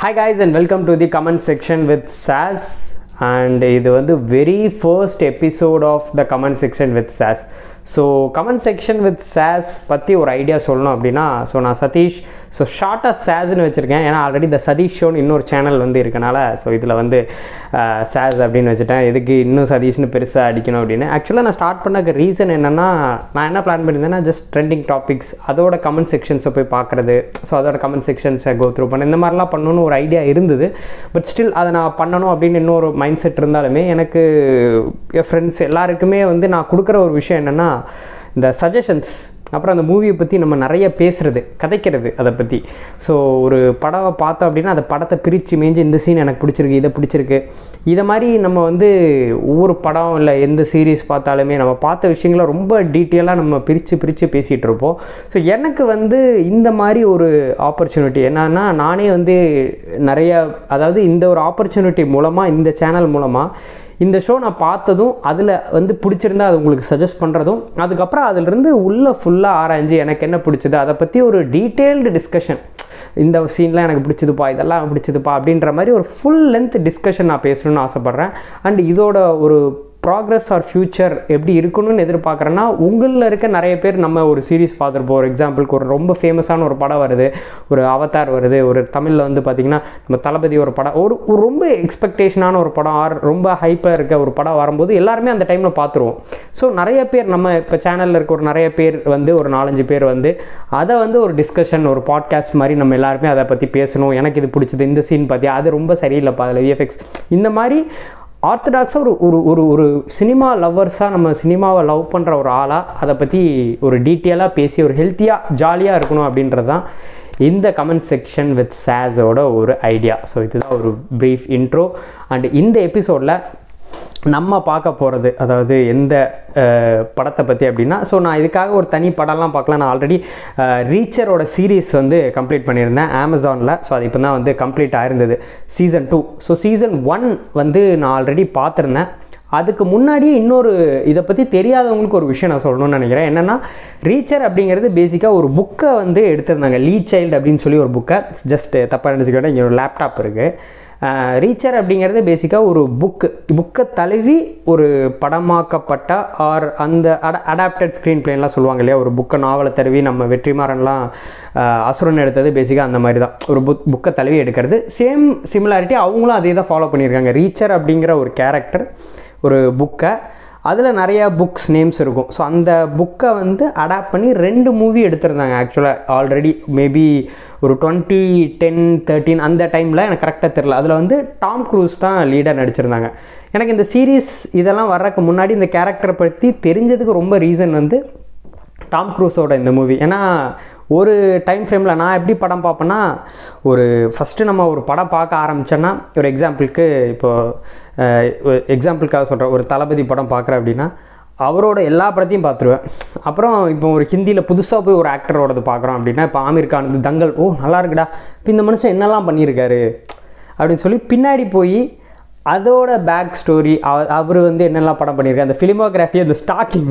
Hi guys and welcome to the comment section with Sas and இது வந்து very first episode of the comment section with Sas so comment section with Sas பற்றி ஒரு idea சொல்லணும் அப்படின்னா so நான் Satish so ஷார்ட்டாக சாஸ்ன்னு வச்சுருக்கேன். ஏன்னா ஆல்ரெடி இந்த சதீஷ் ஷோன்னு இன்னொரு சேனல் வந்து இருக்கனால ஸோ இதில் வந்து சாஸ் அப்படின்னு வச்சுட்டேன். எதுக்கு இன்னும் சதீஷ்னு பெருசாக அடிக்கணும் அப்படின்னு. ஆக்சுவலாக நான் ஸ்டார்ட் பண்ணக்கு ரீசன் என்னென்னா நான் என்ன பிளான் பண்ணியிருந்தேன்னா ஜஸ்ட் ட்ரெண்டிங் டாபிக்ஸ் அதோட கமெண்ட் செக்ஷன்ஸை போய் பார்க்குறது. ஸோ அதோட கமெண்ட் செக்ஷன்ஸை கோ த்ரூ பண்ண இந்த மாதிரிலாம் பண்ணணும்னு ஒரு ஐடியா இருந்தது. பட் ஸ்டில் அதை நான் பண்ணணும் அப்படின்னு இன்னொரு மைண்ட் செட் இருந்தாலுமே எனக்கு என் ஃப்ரெண்ட்ஸ் எல்லாருக்குமே வந்து நான் கொடுக்குற ஒரு விஷயம் என்னென்னா இந்த சஜஷன்ஸ் அப்புறம் அந்த மூவியை பற்றி நம்ம நிறைய பேசுகிறது கதைக்கிறது அதை பற்றி ஸோ ஒரு படம் பார்த்தோம் அப்படின்னா அந்த படத்தை பிரித்து மேய்ஞ்சு இந்த சீன் எனக்கு பிடிச்சிருக்கு இதை பிடிச்சிருக்கு. இதை மாதிரி நம்ம வந்து ஒவ்வொரு படம் இல்லை எந்த சீரீஸ் பார்த்தாலுமே நம்ம பார்த்த விஷயங்களை ரொம்ப டீட்டெயிலாக நம்ம பிரித்து பிரித்து பேசிகிட்டு இருப்போம். ஸோ எனக்கு வந்து இந்த மாதிரி ஒரு ஆப்பர்ச்சுனிட்டி என்னன்னா நானே வந்து நிறைய அதாவது இந்த ஒரு ஆப்பர்ச்சுனிட்டி மூலமாக இந்த சேனல் மூலமாக இந்த ஷோ நான் பார்த்ததும் அதில் வந்து பிடிச்சிருந்தா அது உங்களுக்கு சஜஸ்ட் பண்ணுறதும் அதுக்கப்புறம் அதிலிருந்து உள்ளே ஃபுல்லாக ஆராய்ஞ்சு எனக்கு என்ன பிடிச்சது அதை பற்றி ஒரு டீட்டெயில்டு டிஸ்கஷன் இந்த சீன்லாம் எனக்கு பிடிச்சதுப்பா இதெல்லாம் பிடிச்சதுப்பா அப்படின்ற மாதிரி ஒரு ஃபுல் லென்த் டிஸ்கஷன் நான் பேசணும்னு ஆசைப்பட்றேன். அண்ட் இதோட ஒரு ப்ராக்ரஸ் ஆர் ஃப்யூச்சர் எப்படி இருக்கணும்னு எதிர்பார்க்குறேன்னா உங்களில் இருக்க நிறைய பேர் நம்ம ஒரு சீரிஸ் பார்த்துருப்போம். ஒரு எக்ஸாம்பிளுக்கு ஒரு ரொம்ப ஃபேமஸான ஒரு படம் வருது. ஒரு அவதார் வருது. ஒரு தமிழில் வந்து பார்த்திங்கன்னா நம்ம தளபதி ஒரு படம். ஒரு ரொம்ப எக்ஸ்பெக்டேஷனான ஒரு படம் ஆர் ரொம்ப ஹைப்பாக இருக்க ஒரு படம் வரும்போது எல்லாருமே அந்த டைமில் பார்த்துருவோம். ஸோ நிறைய பேர் நம்ம இப்போ சேனலில் இருக்க ஒரு நிறைய பேர் வந்து ஒரு நாலஞ்சு பேர் வந்து அதை வந்து ஒரு டிஸ்கஷன் ஒரு பாட்காஸ்ட் மாதிரி நம்ம எல்லாருமே அதை பற்றி பேசணும். எனக்கு இது பிடிச்சது. இந்த சீன் பார்த்தியா அது ரொம்ப சரியில்லைப்பா. அதில் விஎஃப்எக்ஸ் இந்த மாதிரி ஆர்த்தடாக்ஸாக ஒரு ஒரு ஒரு ஒரு சினிமா லவ்வர்ஸாக நம்ம சினிமாவை லவ் பண்ணுற ஒரு ஆளாக அதை பற்றி ஒரு டீட்டெயிலாக பேசி ஒரு ஹெல்த்தியாக ஜாலியாக இருக்கணும் அப்படின்றது தான் இந்த கமெண்ட் செக்ஷன் வித் சாஸோட ஒரு ஐடியா. ஸோ இதுதான் ஒரு ப்ரீஃப் இன்ட்ரோ அண்ட் இந்த எபிசோடில் நம்ம பார்க்க போகிறது அதாவது எந்த படத்தை பற்றி அப்படின்னா ஸோ நான் இதுக்காக ஒரு தனி படம்லாம் பார்க்கலாம் நான் ஆல்ரெடி ரீச்சரோட சீரீஸ் வந்து கம்ப்ளீட் பண்ணியிருந்தேன் அமேசானில் ஸோ அது இப்போ தான் வந்து complete ஆயிருந்தது season two so season one வந்து நான் ஆல்ரெடி பார்த்துருந்தேன். அதுக்கு முன்னாடியே இன்னொரு இதை பற்றி தெரியாதவங்களுக்கு ஒரு விஷயம் நான் சொல்லணும்னு நினைக்கிறேன். என்னென்னா ரீச்சர் அப்படிங்கிறது பேசிக்காக ஒரு புக்கை வந்து எடுத்திருந்தாங்க லீ சைல்டு அப்படின்னு சொல்லி ஒரு புக்கை ஜஸ்ட் தப்பாக நினச்சிக்கிட்டேன் இங்கே ஒரு லேப்டாப் இருக்குது ரீச்சர் அப்படிங்கிறது பேசிக்காக ஒரு புக்கு புக்கை தழுவி ஒரு படமாக்கப்பட்ட ஆர் அந்த அட அடாப்டட் ஸ்க்ரீன் பிளேன்லாம் சொல்லுவாங்க இல்லையா? ஒரு புக்கை நாவலை தழுவி நம்ம வெற்றிமாறன்லாம் அசுரன் எடுத்தது பேசிக்காக அந்த மாதிரி தான் ஒரு புக் புக்கை தழுவி எடுக்கிறது. சேம் சிமிலாரிட்டி அவங்களும் அதே தான் ஃபாலோ பண்ணியிருக்காங்க. ரீச்சர் அப்படிங்கிற ஒரு கேரக்டர் ஒரு புக்கை அதில் நிறையா புக்ஸ் நேம்ஸ் இருக்கும். ஸோ அந்த புக்கை வந்து அடாப்ட் பண்ணி ரெண்டு மூவி எடுத்திருந்தாங்க ஆக்சுவலாக ஆல்ரெடி மேபி ஒரு டுவெண்ட்டி டென் தேர்ட்டின் அந்த டைமில் எனக்கு கரெக்டாக தெரில அதில் வந்து டாம் க்ரூஸ் தான் லீடர் நடிச்சிருந்தாங்க. எனக்கு இந்த சீரீஸ் இதெல்லாம் வர்றதுக்கு முன்னாடி இந்த கேரக்டரை பற்றி தெரிஞ்சதுக்கு ரொம்ப ரீசன் வந்து டாம் க்ரூஸோட இந்த மூவி ஏன்னா ஒரு டைம் ஃப்ரேமில் நான் எப்படி படம் பார்ப்பேன்னா ஒரு ஃபஸ்ட்டு நம்ம ஒரு படம் பார்க்க ஆரம்பித்தோன்னா ஒரு எக்ஸாம்பிளுக்கு இப்போது எக்ஸாம்பிளுக்காக சொல்கிறேன் ஒரு தளபதி படம் பார்க்குறேன் அப்படின்னா அவரோட எல்லா படத்தையும் பார்த்துருவேன். அப்புறம் இப்போ ஒரு ஹிந்தியில் புதுசாக போய் ஒரு ஆக்டரோடது பார்க்குறோம் அப்படின்னா இப்போ ஆமீர் கான் தங்கல் ஓ நல்லா இருக்குடா. இப்போ இந்த மனுஷன் என்னெல்லாம் பண்ணியிருக்காரு? அப்படின்னு சொல்லி பின்னாடி போய் அதோட பேக் ஸ்டோரி அவர் வந்து என்னெல்லாம் படம் பண்ணியிருக்காரு? அந்த ஃபிலிமோகிராஃபி அந்த ஸ்டாக்கிங்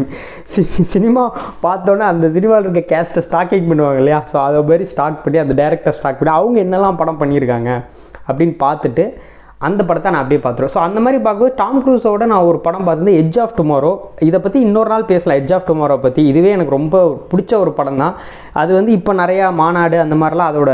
சினிமா பார்த்தோன்னே அந்த சினிமாவில் இருக்க கேஸ்ட்டை ஸ்டாக்கிங் பண்ணுவாங்க இல்லையா? ஸோ அதை மாதிரி ஸ்டாக் பண்ணி அந்த டேரக்டர் ஸ்டாக் பண்ணி அவங்க என்னெல்லாம் படம் பண்ணியிருக்காங்க அப்படின்னு பார்த்துட்டு அந்த படத்தை நான் அப்படியே பார்த்துருவேன். ஸோ அந்த மாதிரி பார்க்கும்போது டாம் க்ரூஸோட நான் ஒரு படம் பார்த்தது எட்ஜ் ஆஃப் டுமாரோ இதை பற்றி இன்னொரு நாள் பேசலாம் எட்ஜ் ஆஃப் டுமாரோ பற்றி இதுவே எனக்கு ரொம்ப பிடிச்ச ஒரு படம் தான். அது வந்து இப்போ நிறையா மாநாடு அந்த மாதிரிலாம் அதோட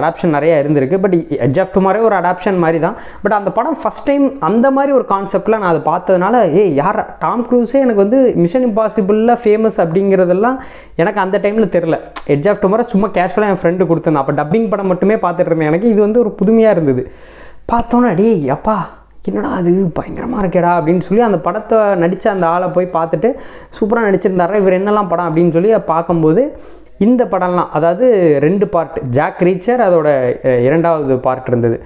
அடாப்ஷன் நிறையா இருந்திருக்கு. பட் எட்ஜ் ஆஃப் டுமாரோ ஒரு அடாப்ஷன் மாதிரி தான். பட் அந்த படம் ஃபஸ்ட் டைம் அந்த மாதிரி ஒரு கான்செப்டில் நான் அதை பார்த்ததுனால ஏ யார்? டாம் க்ரூஸே எனக்கு வந்து மிஷன் இம்பாசிபிளில் ஃபேமஸ் அப்படிங்கிறதெல்லாம் எனக்கு அந்த டைமில் தெரில எட்ஜ் ஆஃப் டுமாரோ சும்மா கேஷுவலாக என் ஃப்ரெண்டு கொடுத்துருந்தேன். அப்போ டப்பிங் படம் மட்டுமே பார்த்துட்டு இருந்தேன் எனக்கு. இது வந்து ஒரு புதுமையாக இருந்தது. பார்த்தோன்னே டே அப்பா என்னடா அது பயங்கரமாக இருக்கேடா அப்படின்னு சொல்லி அந்த படத்தை நடித்த அந்த ஆளை போய் பார்த்துட்டு சூப்பராக நடிச்சிருந்தாரா இவர் என்னெல்லாம் படம் அப்படின்னு சொல்லி பார்க்கும்போது இந்த படம்லாம் அதாவது ரெண்டு பார்ட் ஜாக் ரீச்சர் அதோட இரண்டாவது பார்ட் இருந்தது.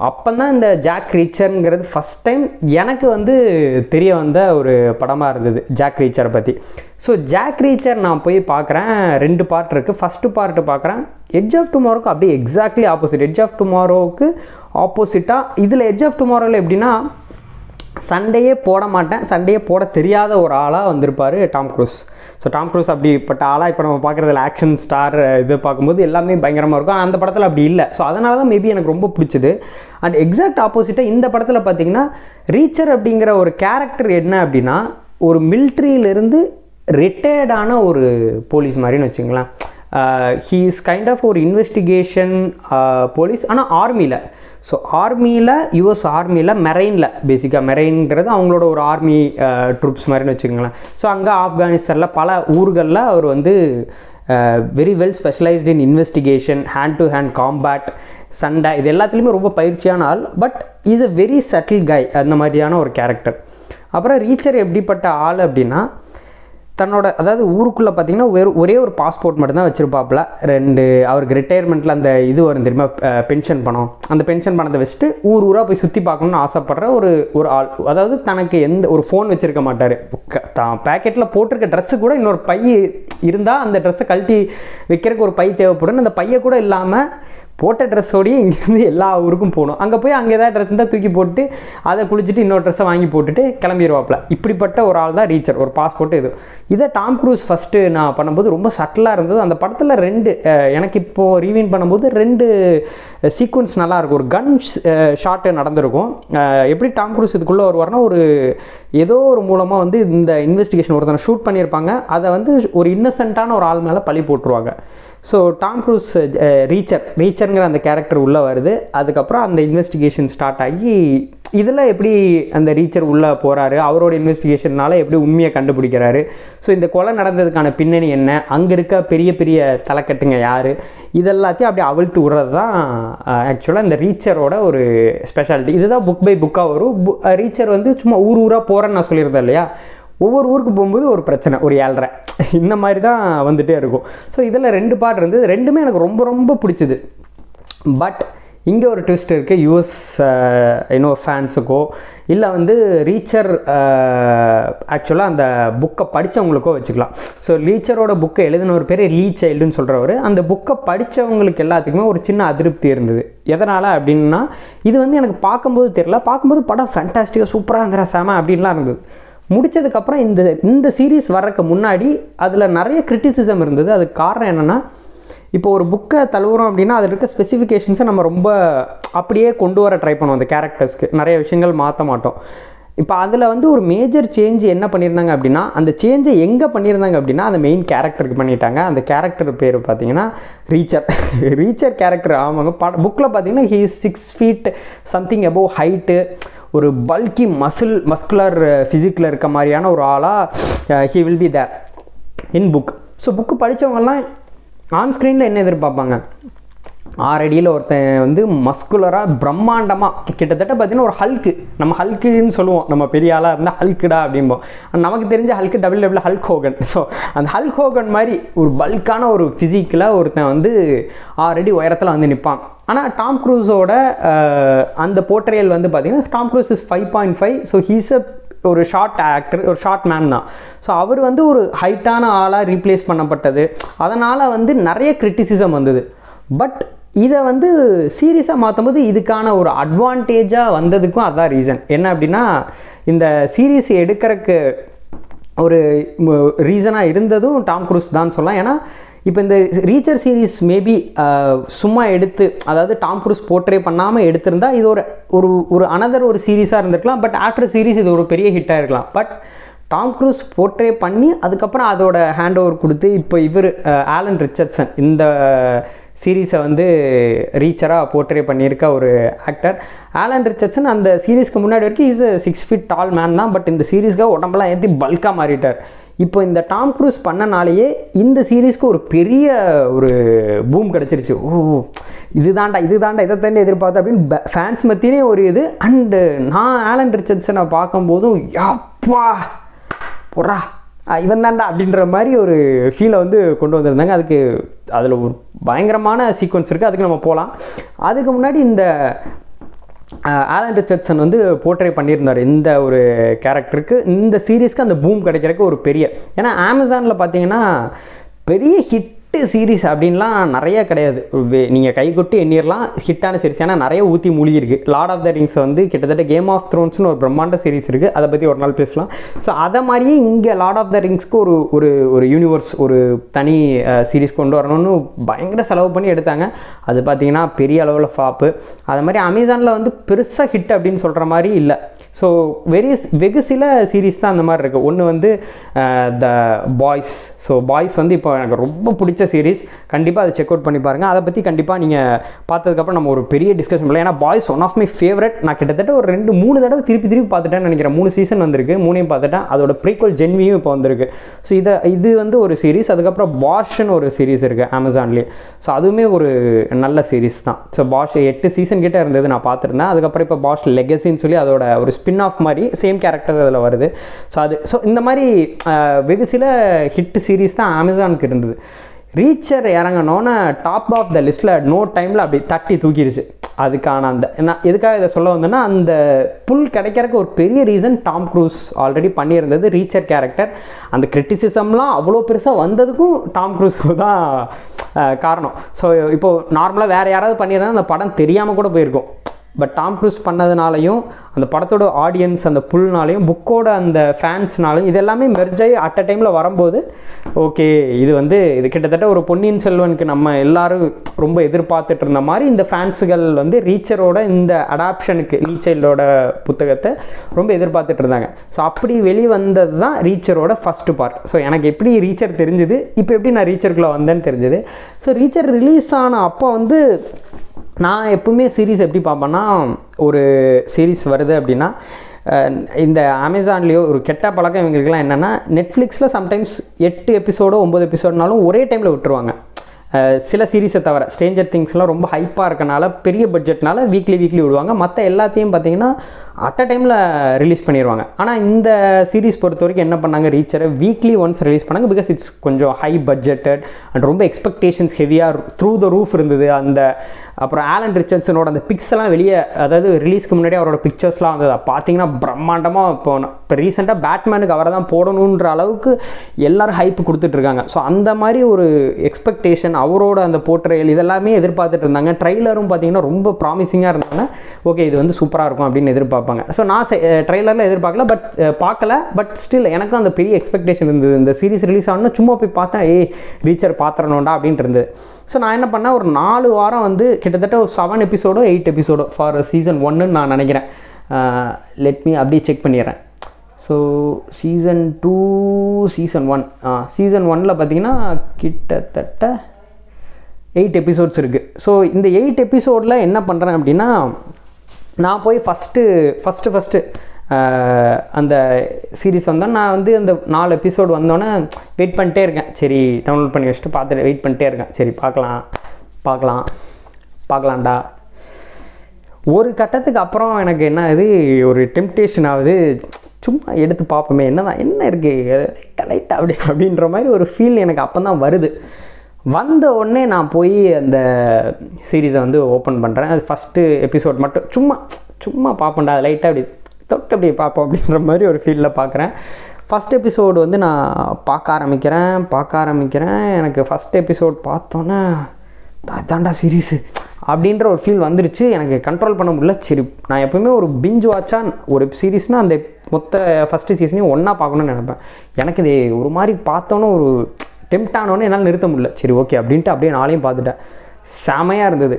அப்போ தான் இந்த ஜாக் ரீச்சருங்கிறது ஃபஸ்ட் டைம் எனக்கு வந்து தெரிய வந்த ஒரு படமாக இருந்தது ஜாக் ரீச்சரை பற்றி ஸோ ஜாக் ரீச்சர் நான் போய் பார்க்குறேன் ரெண்டு பார்ட் இருக்குது ஃபஸ்ட்டு பார்ட்டு பார்க்குறேன் எட்ஜ் ஆஃப் டுமாரோக்கு அப்படியே எக்ஸாக்ட்லி ஆப்போசிட் எட்ஜ் ஆஃப் டுமாரோவுக்கு ஆப்போசிட்டாக இதில் எட்ஜ் ஆஃப் டுமாரோவில் எப்படின்னா சண்டையே போட மாட்டேன் சண்டையே போட தெரியாத ஒரு ஆளாக வந்திருப்பார் Tom Cruise so Tom Cruise அப்படிப்பட்ட ஆளாக இப்போ நம்ம பார்க்குறதுல ஆக்ஷன் ஸ்டார் இது பார்க்கும்போது எல்லாமே பயங்கரமாக இருக்கும். ஆனால் அந்த படத்தில் அப்படி இல்லை. ஸோ அதனால தான் மேபி எனக்கு ரொம்ப பிடிச்சது. அண்ட் எக்ஸாக்ட் ஆப்போசிட்டாக இந்த படத்தில் பார்த்தீங்கன்னா ரீச்சர் அப்படிங்கிற ஒரு கேரக்டர் என்ன அப்படின்னா ஒரு மில்ட்ரியிலேருந்து ரிட்டையர்டான ஒரு போலீஸ் மாதிரின்னு வச்சுங்களேன் he uh, is kind of ஒரு இன்வெஸ்டிகேஷன் போலீஸ் ஆனால் ஆர்மியில் ஸோ ஆர்மியில் யூஎஸ் ஆர்மியில் மெரெயினில் பேசிக்காக மெரெயின்கிறது அவங்களோட ஒரு ஆர்மி ட்ரூப்ஸ் uh, மாதிரின்னு வச்சுக்கோங்களேன். ஸோ அங்கே ஆப்கானிஸ்தானில் பல ஊர்களில் அவர் வந்து very well specialised in investigation hand to hand combat சண்டை இது எல்லாத்துலேயுமே ரொம்ப பயிற்சியான ஆள். But is a very subtle guy அந்த மாதிரியான ஒரு கேரக்டர் அப்புறம் ரீச்சர் எப்படிப்பட்ட ஆள் அப்படின்னா தன்னோட அதாவது ஊருக்குள்ளே பார்த்தீங்கன்னா ஒரே ஒரே ஒரு பாஸ்போர்ட் மட்டும்தான் வச்சுருப்பாப்புல. ரெண்டு அவருக்கு ரிட்டையர்மெண்ட்டில் அந்த இது வரும் தெரியுமா? பென்ஷன் பணம். அந்த பென்ஷன் பணத்தை வச்சுட்டு ஊர் ஊராக போய் சுற்றி பார்க்கணுன்னு ஆசைப்படுற ஒரு ஒரு ஆள். அதாவது தனக்கு எந்த ஒரு ஃபோன் வச்சுருக்க மாட்டார். தான் பேக்கெட்டில் போட்டிருக்க ட்ரெஸ்ஸு கூட இன்னொரு பை இருந்தால் அந்த ட்ரெஸ்ஸை கழட்டி வைக்கிறதுக்கு ஒரு பை தேவைப்படும் அந்த பையை கூட இல்லாமல் போட்ட ட்ரெஸ்ஸோடய இங்கேருந்து எல்லா ஊருக்கும் போகணும். அங்கே போய் அங்கே ஏதாவது ட்ரெஸ் இருந்தால் தூக்கி போட்டு அதை குளிச்சுட்டு இன்னொரு ட்ரெஸ்ஸை வாங்கி போட்டுட்டு கிளம்பிடுவாப்பில் இப்படிப்பட்ட ஒரு ஆள் தான் ரீச்சர் ஒரு பாஸ்போர்ட் இது. இதை டாம் க்ரூஸ் ஃபஸ்ட்டு நான் பண்ணும்போது ரொம்ப சட்டிலாக இருந்தது. அந்த படத்தில் ரெண்டு எனக்கு இப்போது ரீவின் பண்ணும்போது ரெண்டு சீக்வன்ஸ் நல்லாயிருக்கும் ஒரு கன் ஷாட்டு நடந்திருக்கும். எப்படி டாம் க்ரூஸ் இதுக்குள்ளே வருவார்னா ஒரு ஏதோ ஒரு மூலமாக வந்து இந்த இன்வெஸ்டிகேஷன் ஒருத்தனை ஷூட் பண்ணியிருப்பாங்க. அதை வந்து ஒரு இன்னசென்ட்டான ஒரு ஆள் மேலே பழி போட்டுருவாங்க. ஸோ டாம் க்ரூஸ் ரீச்சர் ரீச்சருங்கிற அந்த கேரக்டர் உள்ளே வருது. அதுக்கப்புறம் அந்த இன்வெஸ்டிகேஷன் ஸ்டார்ட் ஆகி இதில் எப்படி அந்த ரீச்சர் உள்ளே போகிறாரு அவரோட இன்வெஸ்டிகேஷனால் எப்படி உண்மையை கண்டுபிடிக்கிறாரு? ஸோ இந்த கொலை நடந்ததுக்கான பின்னணி என்ன? அங்கே இருக்க பெரிய பெரிய தலைக்கட்டுங்க யார்? இதெல்லாத்தையும் அப்படி அவிழ்த்து விடுறது தான் uh, ஆக்சுவலாக இந்த ரீச்சரோட ஒரு ஸ்பெஷாலிட்டி இதுதான் புக் பை புக்காக வரும். ரீச்சர் uh, வந்து சும்மா ஊர் ஊராக போகிறேன்னு நான் சொல்லியிருந்தேன் இல்லையா? ஒவ்வொரு ஊருக்கு போகும்போது ஒரு பிரச்சனை ஒரு ஏழ்ரை. இந்த மாதிரி தான் வந்துகிட்டே இருக்கும். ஸோ இதில் ரெண்டு பாட்டு இருந்தது. ரெண்டுமே எனக்கு ரொம்ப ரொம்ப பிடிச்சிது. பட் இங்கே ஒரு ட்விஸ்ட் இருக்குது யூஎஸ் இன்னும் ஃபேன்ஸுக்கோ இல்லை வந்து ரீச்சர் ஆக்சுவலாக அந்த புக்கை படித்தவங்களுக்கோ வச்சுக்கலாம். ஸோ ரீச்சரோட புக்கை எழுதின ஒரு பேர் லீ சைல்டுன்னு சொல்கிறவர் அந்த புக்கை படித்தவங்களுக்கு எல்லாத்துக்குமே ஒரு சின்ன அதிருப்தி இருந்தது. எதனால் அப்படின்னா இது வந்து எனக்கு பார்க்கும்போது தெரில பார்க்கும்போது படம் ஃபேண்டாஸ்டிக்காக சூப்பராக இருந்துடா செம அப்படின்லாம் இருந்தது. முடித்ததுக்கப்புறம் இந்த இந்த சீரீஸ் வர்றதுக்கு முன்னாடி அதில் நிறைய கிரிட்டிசிசம் இருந்தது. அதுக்கு காரணம் என்னென்னா இப்போ ஒரு புக்கை தழுவுறோம் அப்படின்னா அதில் இருக்க ஸ்பெசிஃபிகேஷன்ஸை நம்ம ரொம்ப அப்படியே கொண்டு வர ட்ரை பண்ணுவோம் அந்த கேரக்டர்ஸ்க்கு நிறைய விஷயங்கள் மாற்ற மாட்டோம். இப்போ அதில் வந்து ஒரு மேஜர் சேஞ்ச் என்ன பண்ணியிருந்தாங்க அப்படின்னா அந்த சேஞ்சை எங்கே பண்ணியிருந்தாங்க அப்படின்னா அந்த மெயின் கேரக்டருக்கு பண்ணிட்டாங்க. அந்த கேரக்டர் பேர் பார்த்தீங்கன்னா ரீச்சர் ரீச்சர் கேரக்டர் ஆமாங்க. பட புக்கில் பார்த்தீங்கன்னா he six feet something above height ஒரு பல்கி மசில் மஸ்குலர் ஃபிசிக்கில் இருக்க மாதிரியான ஒரு ஆளாக he will be there in book so book படித்தவங்கெல்லாம் on ஸ்க்ரீனில் என்ன எதிர்பார்ப்பாங்க? ஆறடியில் ஒருத்தன் வந்து மஸ்குலராக பிரம்மாண்டமாக கிட்டத்தட்ட பார்த்தீங்கன்னா ஒரு ஹல்க்கு நம்ம ஹல்க்குன்னு சொல்லுவோம். நம்ம பெரிய ஆளாக இருந்தால் ஹல்க்குடா அப்படிம்போம். நமக்கு தெரிஞ்ச Hulk double double Hulk Hogan so அந்த ஹல்க் ஹோகன் மாதிரி ஒரு பல்கான ஒரு ஃபிசிக்கில் ஒருத்தன் வந்து ஆறடி உயரத்தில் வந்து நிற்பான் ஆனால் டாம் க்ரூஸோட அந்த போர்ட்ரியல் வந்து பார்த்தீங்கன்னா Tom Cruise is five point five so he's a ஒரு ஷார்ட் ஆக்டர் ஒரு ஷார்ட் மேன் தான். ஸோ அவர் வந்து ஒரு ஹைட்டான ஆளாக ரீப்ளேஸ் பண்ணப்பட்டது. அதனால் வந்து நிறைய கிரிட்டிசிசம் வந்தது. பட் இதை வந்து சீரியஸாக மாற்றும்போது இதுக்கான ஒரு அட்வான்டேஜாக வந்ததுக்கும் அதான் ரீசன் என்ன அப்படின்னா இந்த சீரீஸ் எடுக்கிறதுக்கு ஒரு ரீசனாக இருந்ததும் டாம் குரூஸ் தான் சொல்லலாம். ஏன்னா இப்போ இந்த ரீச்சர் சீரீஸ் மேபி சும்மா எடுத்து அதாவது டாம் குரூஸ் போர்ட்ரே பண்ணாமல் எடுத்திருந்தா இது ஒரு ஒரு ஒரு அனதர் ஒரு சீரீஸாக இருந்திருக்கலாம். பட் ஆஃப்டர் சீரீஸ் இது ஒரு பெரிய ஹிட்டாக இருக்கலாம். பட் டாம் க்ரூஸ் போர்ட்ரே பண்ணி அதுக்கப்புறம் அதோட ஹேண்ட் ஓவர் கொடுத்து இப்போ இவர் ஆலன் ரிச்சர்ட்சன் இந்த சீரீஸை வந்து ரீச்சராக போர்ட்ரே பண்ணியிருக்க ஒரு ஆக்டர் ஆலன் ரிச்சர்ட்சன் அந்த சீரீஸ்க்கு முன்னாடி வரைக்கும் is six feet tall man தான். பட் இந்த சீரீஸ்க்காக உடம்பெல்லாம் ஏற்றி பல்காக மாறிட்டார். இப்போ இந்த டாம் க்ரூஸ் பண்ணனாலேயே இந்த சீரீஸ்க்கு ஒரு பெரிய ஒரு பூம் கிடச்சிருச்சு. ஓ இதுதான்டா இதுதான்டா இதை தாண்டி எதிர்பார்த்து அப்படின்னு ஃபேன்ஸ் மத்தியே ஒரு இது. அண்டு நான் ஆலன் ரிச்சர்ட்ஸனை பார்க்கும்போதும் யாப்பா பொறா இவன் தாண்டா அப்படின்ற மாதிரி ஒரு ஃபீலை வந்து கொண்டு வந்திருந்தாங்க. அதுக்கு அதில் ஒரு பயங்கரமான சீக்வன்ஸ் இருக்குது அதுக்கு நம்ம போகலாம் அதுக்கு முன்னாடி இந்த ஆலன் ரிச்சர்ட்சன் வந்து போர்ட்ரே பண்ணியிருந்தார் இந்த ஒரு கேரக்டருக்கு இந்த சீரீஸ்க்கு அந்த பூம் கிடைக்கிறதுக்கு ஒரு பெரிய ஏன்னா அமேசானில் பார்த்தீங்கன்னா பெரிய ஹிட் சீரிஸ் அப்படின்லாம் நிறைய கிடையாது. நீங்கள் கை கொட்டி எண்ணிரலாம் ஹிட்டான சீரிஸ் ஏன்னா நிறைய ஊற்றி மூழ்கி இருக்குது லார்ட் ஆஃப் த ரிங்ஸ் வந்து கிட்டத்தட்ட கேம் ஆஃப் த்ரோன்ஸ்னு ஒரு பிரம்மாண்ட சீரிஸ் இருக்குது அதை பற்றி ஒரு நாள் பேசலாம். ஸோ அதை மாதிரியே இங்கே லார்ட் ஆஃப் த ரிங்ஸ்க்கு ஒரு ஒரு ஒரு யூனிவர்ஸ் ஒரு தனி சீரிஸ் கொண்டு வரணும்னு பயங்கர செலவு பண்ணி எடுத்தாங்க. அது பார்த்தீங்கன்னா பெரிய அளவில் ஃபாப்பு அது மாதிரி அமேசானில் வந்து பெருசாக ஹிட் அப்படின்னு சொல்கிற மாதிரி இல்லை. ஸோ வெரி வெகு சில சீரிஸ் தான் அந்த மாதிரி இருக்குது ஒன்று வந்து த பாய்ஸ் ஸோ பாய்ஸ் வந்து இப்போ எனக்கு ரொம்ப பிடிச்ச சீரிஸ் கண்டிப்பாக அதை செக் அவுட் பண்ணி பாருங்கள் அதை பற்றி கண்டிப்பாக நீங்கள் பார்த்ததுக்கப்புறம் நம்ம ஒரு பெரிய டிஸ்கஷன் பண்ணலாம். ஏன்னா boys one of my favourite நான் கிட்டத்தட்ட ஒரு ரெண்டு மூணு தடவை திருப்பி திருப்பி பார்த்துட்டேன்னு நினைக்கிறேன். மூணு சீசன் வந்திருக்கு. மூணையும் பார்த்துட்டேன். அதோட ப்ரீக்வல் ஜென்வியும் இப்போ வந்திருக்கு. ஸோ இதை இது வந்து ஒரு சீரிஸ் அதுக்கப்புறம் பாஷ்னு ஒரு சீரிஸ் இருக்குது அமேசான்லேயே ஸோ அதுவுமே ஒரு நல்ல சீரிஸ் தான். ஸோ பாஷ் எட்டு சீசன் கிட்டே இருந்தது நான் பார்த்துருந்தேன். அதுக்கப்புறம் இப்போ பாஷ் லெகசின்னு சொல்லி அதோட ஒரு ஸ்பின் ஆஃப் மாதிரி சேம் கேரக்டர் அதில் வருது. ஸோ அது ஸோ இந்த மாதிரி வெகு சில ஹிட் சீரிஸ் தான் அமேசானுக்கு இருந்தது. ரீச்சர் இறங்கணுன்னு டாப் ஆஃப் த லிஸ்ட்டில் நோ டைமில் அப்படி தட்டி தூக்கிடுச்சு அதுக்கான அந்த நான் எதுக்காக இதை சொல்ல வந்தேன்னா அந்த புல் கிடைக்கிறதுக்கு ஒரு பெரிய ரீசன் டாம் க்ரூஸ் ஆல்ரெடி பண்ணியிருந்தது ரீச்சர் கேரக்டர் அந்த கிரிட்டிசிசம்லாம் அவ்வளோ பெருசாக வந்ததுக்கும் டாம் க்ரூஸ் தான் காரணம். ஸோ இப்போது நார்மலாக வேறு யாராவது பண்ணியிருந்தா அந்த படம் தெரியாமல் கூட போயிருக்கும். பட் டாம் க்ரூஸ் பண்ணதுனாலையும் அந்த படத்தோட ஆடியன்ஸ் அந்த புல்னாலையும் புக்கோட அந்த ஃபேன்ஸ்னாலையும் இது எல்லாமே அட் அ டைமில் வரும்போது ஓகே இது வந்து இது கிட்டத்தட்ட ஒரு பொன்னியின் செல்வனுக்கு நம்ம எல்லாரும் ரொம்ப எதிர்பார்த்துட்டு இருந்த மாதிரி இந்த ஃபேன்ஸுகள் வந்து ரீச்சரோட இந்த அடாப்ஷனுக்கு ரீச்சைல்டோட புத்தகத்தை ரொம்ப எதிர்பார்த்துட்டு இருந்தாங்க. ஸோ அப்படி வெளிவந்தது தான் ரீச்சரோட ஃபஸ்ட்டு பார்ட் ஸோ எனக்கு எப்படி ரீச்சர் தெரிஞ்சுது இப்போ எப்படி நான் ரீச்சருக்குள்ளே வந்தேன்னு தெரிஞ்சுது. ஸோ ரீச்சர் ரிலீஸ் ஆன அப்போ வந்து நான் எப்பவுமே சீரிஸ் எப்படி பார்ப்பேன்னா ஒரு சீரிஸ் வருது அப்படின்னா இந்த அமேசான்லேயோ ஒரு கெட்ட பழக்கம் இவங்களுக்குலாம் என்னென்னா நெட்ஃப்ளிக்ஸில் சம்டைம்ஸ் எட்டு எபிசோடோ ஒம்பது எபிசோட்னாலும் ஒரே டைமில் விட்டுருவாங்க. சில சீரிஸை தவிர ஸ்ட்ரேஞ்சர் திங்ஸ்லாம் ரொம்ப ஹைப்பாக இருக்கனால பெரிய பட்ஜெட்னால வீக்லி வீக்லி விடுவாங்க. மற்ற எல்லாத்தையும் பார்த்தீங்கன்னா அட் அ டைமில் ரிலீஸ் பண்ணிடுவாங்க ஆனால் இந்த சீரிஸ் பொறுத்த வரைக்கும் என்ன பண்ணாங்க? ரீச்சரை வீக்லி ஒன்ஸ் ரிலீஸ் பண்ணாங்க பிகாஸ் இட்ஸ் கொஞ்சம் ஹை பட்ஜெட்டட் அண்ட் ரொம்ப எக்ஸ்பெக்டேஷன்ஸ் ஹெவியாக த்ரூ த ரூஃப் இருந்தது. அந்த அப்புறம் ஆலன் ரிச்சர்ட்ஸனோட அந்த பிக்ஸ் எல்லாம் வெளியே அதாவது ரிலீஸ்க்கு முன்னாடி அவரோட பிக்சர்ஸ்லாம் வந்தது. பார்த்தீங்கன்னா பிரம்மாண்டமாக இப்போ இப்போ ரீசெண்டாக பேட்மேனுக்கு அவரை தான் போடணுன்ற அளவுக்கு எல்லோரும் ஹைப் கொடுத்துட்ருக்காங்க ஸோ அந்த மாதிரி ஒரு எக்ஸ்பெக்டேஷன் அவரோட அந்த போர்ட்ரையல் இதெல்லாமே எதிர்பார்த்துட்டு இருந்தாங்க. ட்ரெய்லரும் பார்த்தீங்கன்னா ரொம்ப ப்ராமிசிங்காக இருந்தாங்க. ஓகே இது வந்து சூப்பராக இருக்கும் அப்படின்னு எதிர்பார்ப்பாங்க ஸோ நான் ட்ரெய்லரில் எதிர்பார்க்கல பட் பார்க்கல. பட் ஸ்டில் எனக்கும் அந்த பெரிய எக்ஸ்பெக்டேஷன் இருந்தது. இந்த சீரிஸ் ரிலீஸ் ஆகணும்னா சும்மா போய் பார்த்தேன் ஏய் ரீச்சர் பார்த்துறணும்டா அப்படின்ட்டு இருந்தது. ஸோ நான் என்ன பண்ணேன் ஒரு நாலு வாரம் வந்து கிட்டத்தட்ட ஒரு செவன் எபிசோடோ எயிட் எபிசோடோ ஃபார் சீசன் ஒன்றுன்னு நான் நினைக்கிறேன். லெட் மீ அப்படியே செக் பண்ணிடுறேன். So season two season one season ஒனில் பார்த்தீங்கன்னா கிட்டத்தட்ட எயிட் எபிசோட்ஸ் இருக்குது ஸோ இந்த எயிட் எபிசோடில் என்ன பண்ணுறேன் அப்படின்னா நான் போய் ஃபஸ்ட்டு ஃபஸ்ட்டு ஃபஸ்ட்டு அந்த சீரீஸ் வந்தோம் நான் வந்து அந்த நாலு எபிசோடு வந்தோன்னே வெயிட் பண்ணிட்டே இருக்கேன். சரி டவுன்லோட் பண்ணி வச்சுட்டு பார்த்துட்டு வெயிட் பண்ணிட்டே இருக்கேன். சரி பார்க்கலாம். பார்க்கலாம். பார்க்கலாம்டா. ஒரு கட்டத்துக்கு அப்புறம் எனக்கு என்ன ஆகுது ஒரு டெம்டேஷன் ஆகுது. சும்மா எடுத்து பார்ப்போமே என்ன தான் என்ன இருக்குது லைட்டாக அப்படி அப்படின்ற மாதிரி ஒரு ஃபீல் எனக்கு அப்போ தான் வருது. வந்த உடனே நான் போய் அந்த சீரீஸை வந்து ஓப்பன் பண்ணுறேன் அது ஃபஸ்ட்டு எபிசோட் மட்டும். சும்மா சும்மா பார்ப்பேன்டா அது லைட்டாக அப்படி தொட்டு அப்படியே பார்ப்போம் அப்படின்ற மாதிரி ஒரு ஃபீல்டில் பார்க்குறேன். ஃபஸ்ட் எபிசோடு வந்து நான் பார்க்க ஆரம்பிக்கிறேன் பார்க்க ஆரம்பிக்கிறேன். எனக்கு ஃபஸ்ட் எபிசோட் பார்த்தோன்னே தாண்டா சீரீஸு அப்படின்ற ஒரு ஃபீல் வந்துருச்சு. எனக்கு கண்ட்ரோல் பண்ண முடியல. சரி நான் எப்பவுமே ஒரு பிஞ்ச் வாட்சாக ஒரு சீரீஸ்னால் அந்த மொத்த ஃபஸ்ட்டு சீசனையும் ஒன்றா பார்க்கணும்னு நினைப்பேன். எனக்கு இது ஒரு மாதிரி பார்த்தோன்னே ஒரு டெம்ட் என்னால் நிறுத்த முடியல. சரி ஓகே அப்படின்ட்டு அப்படியே நாளையும் பார்த்துட்டேன். செமையாக இருந்தது.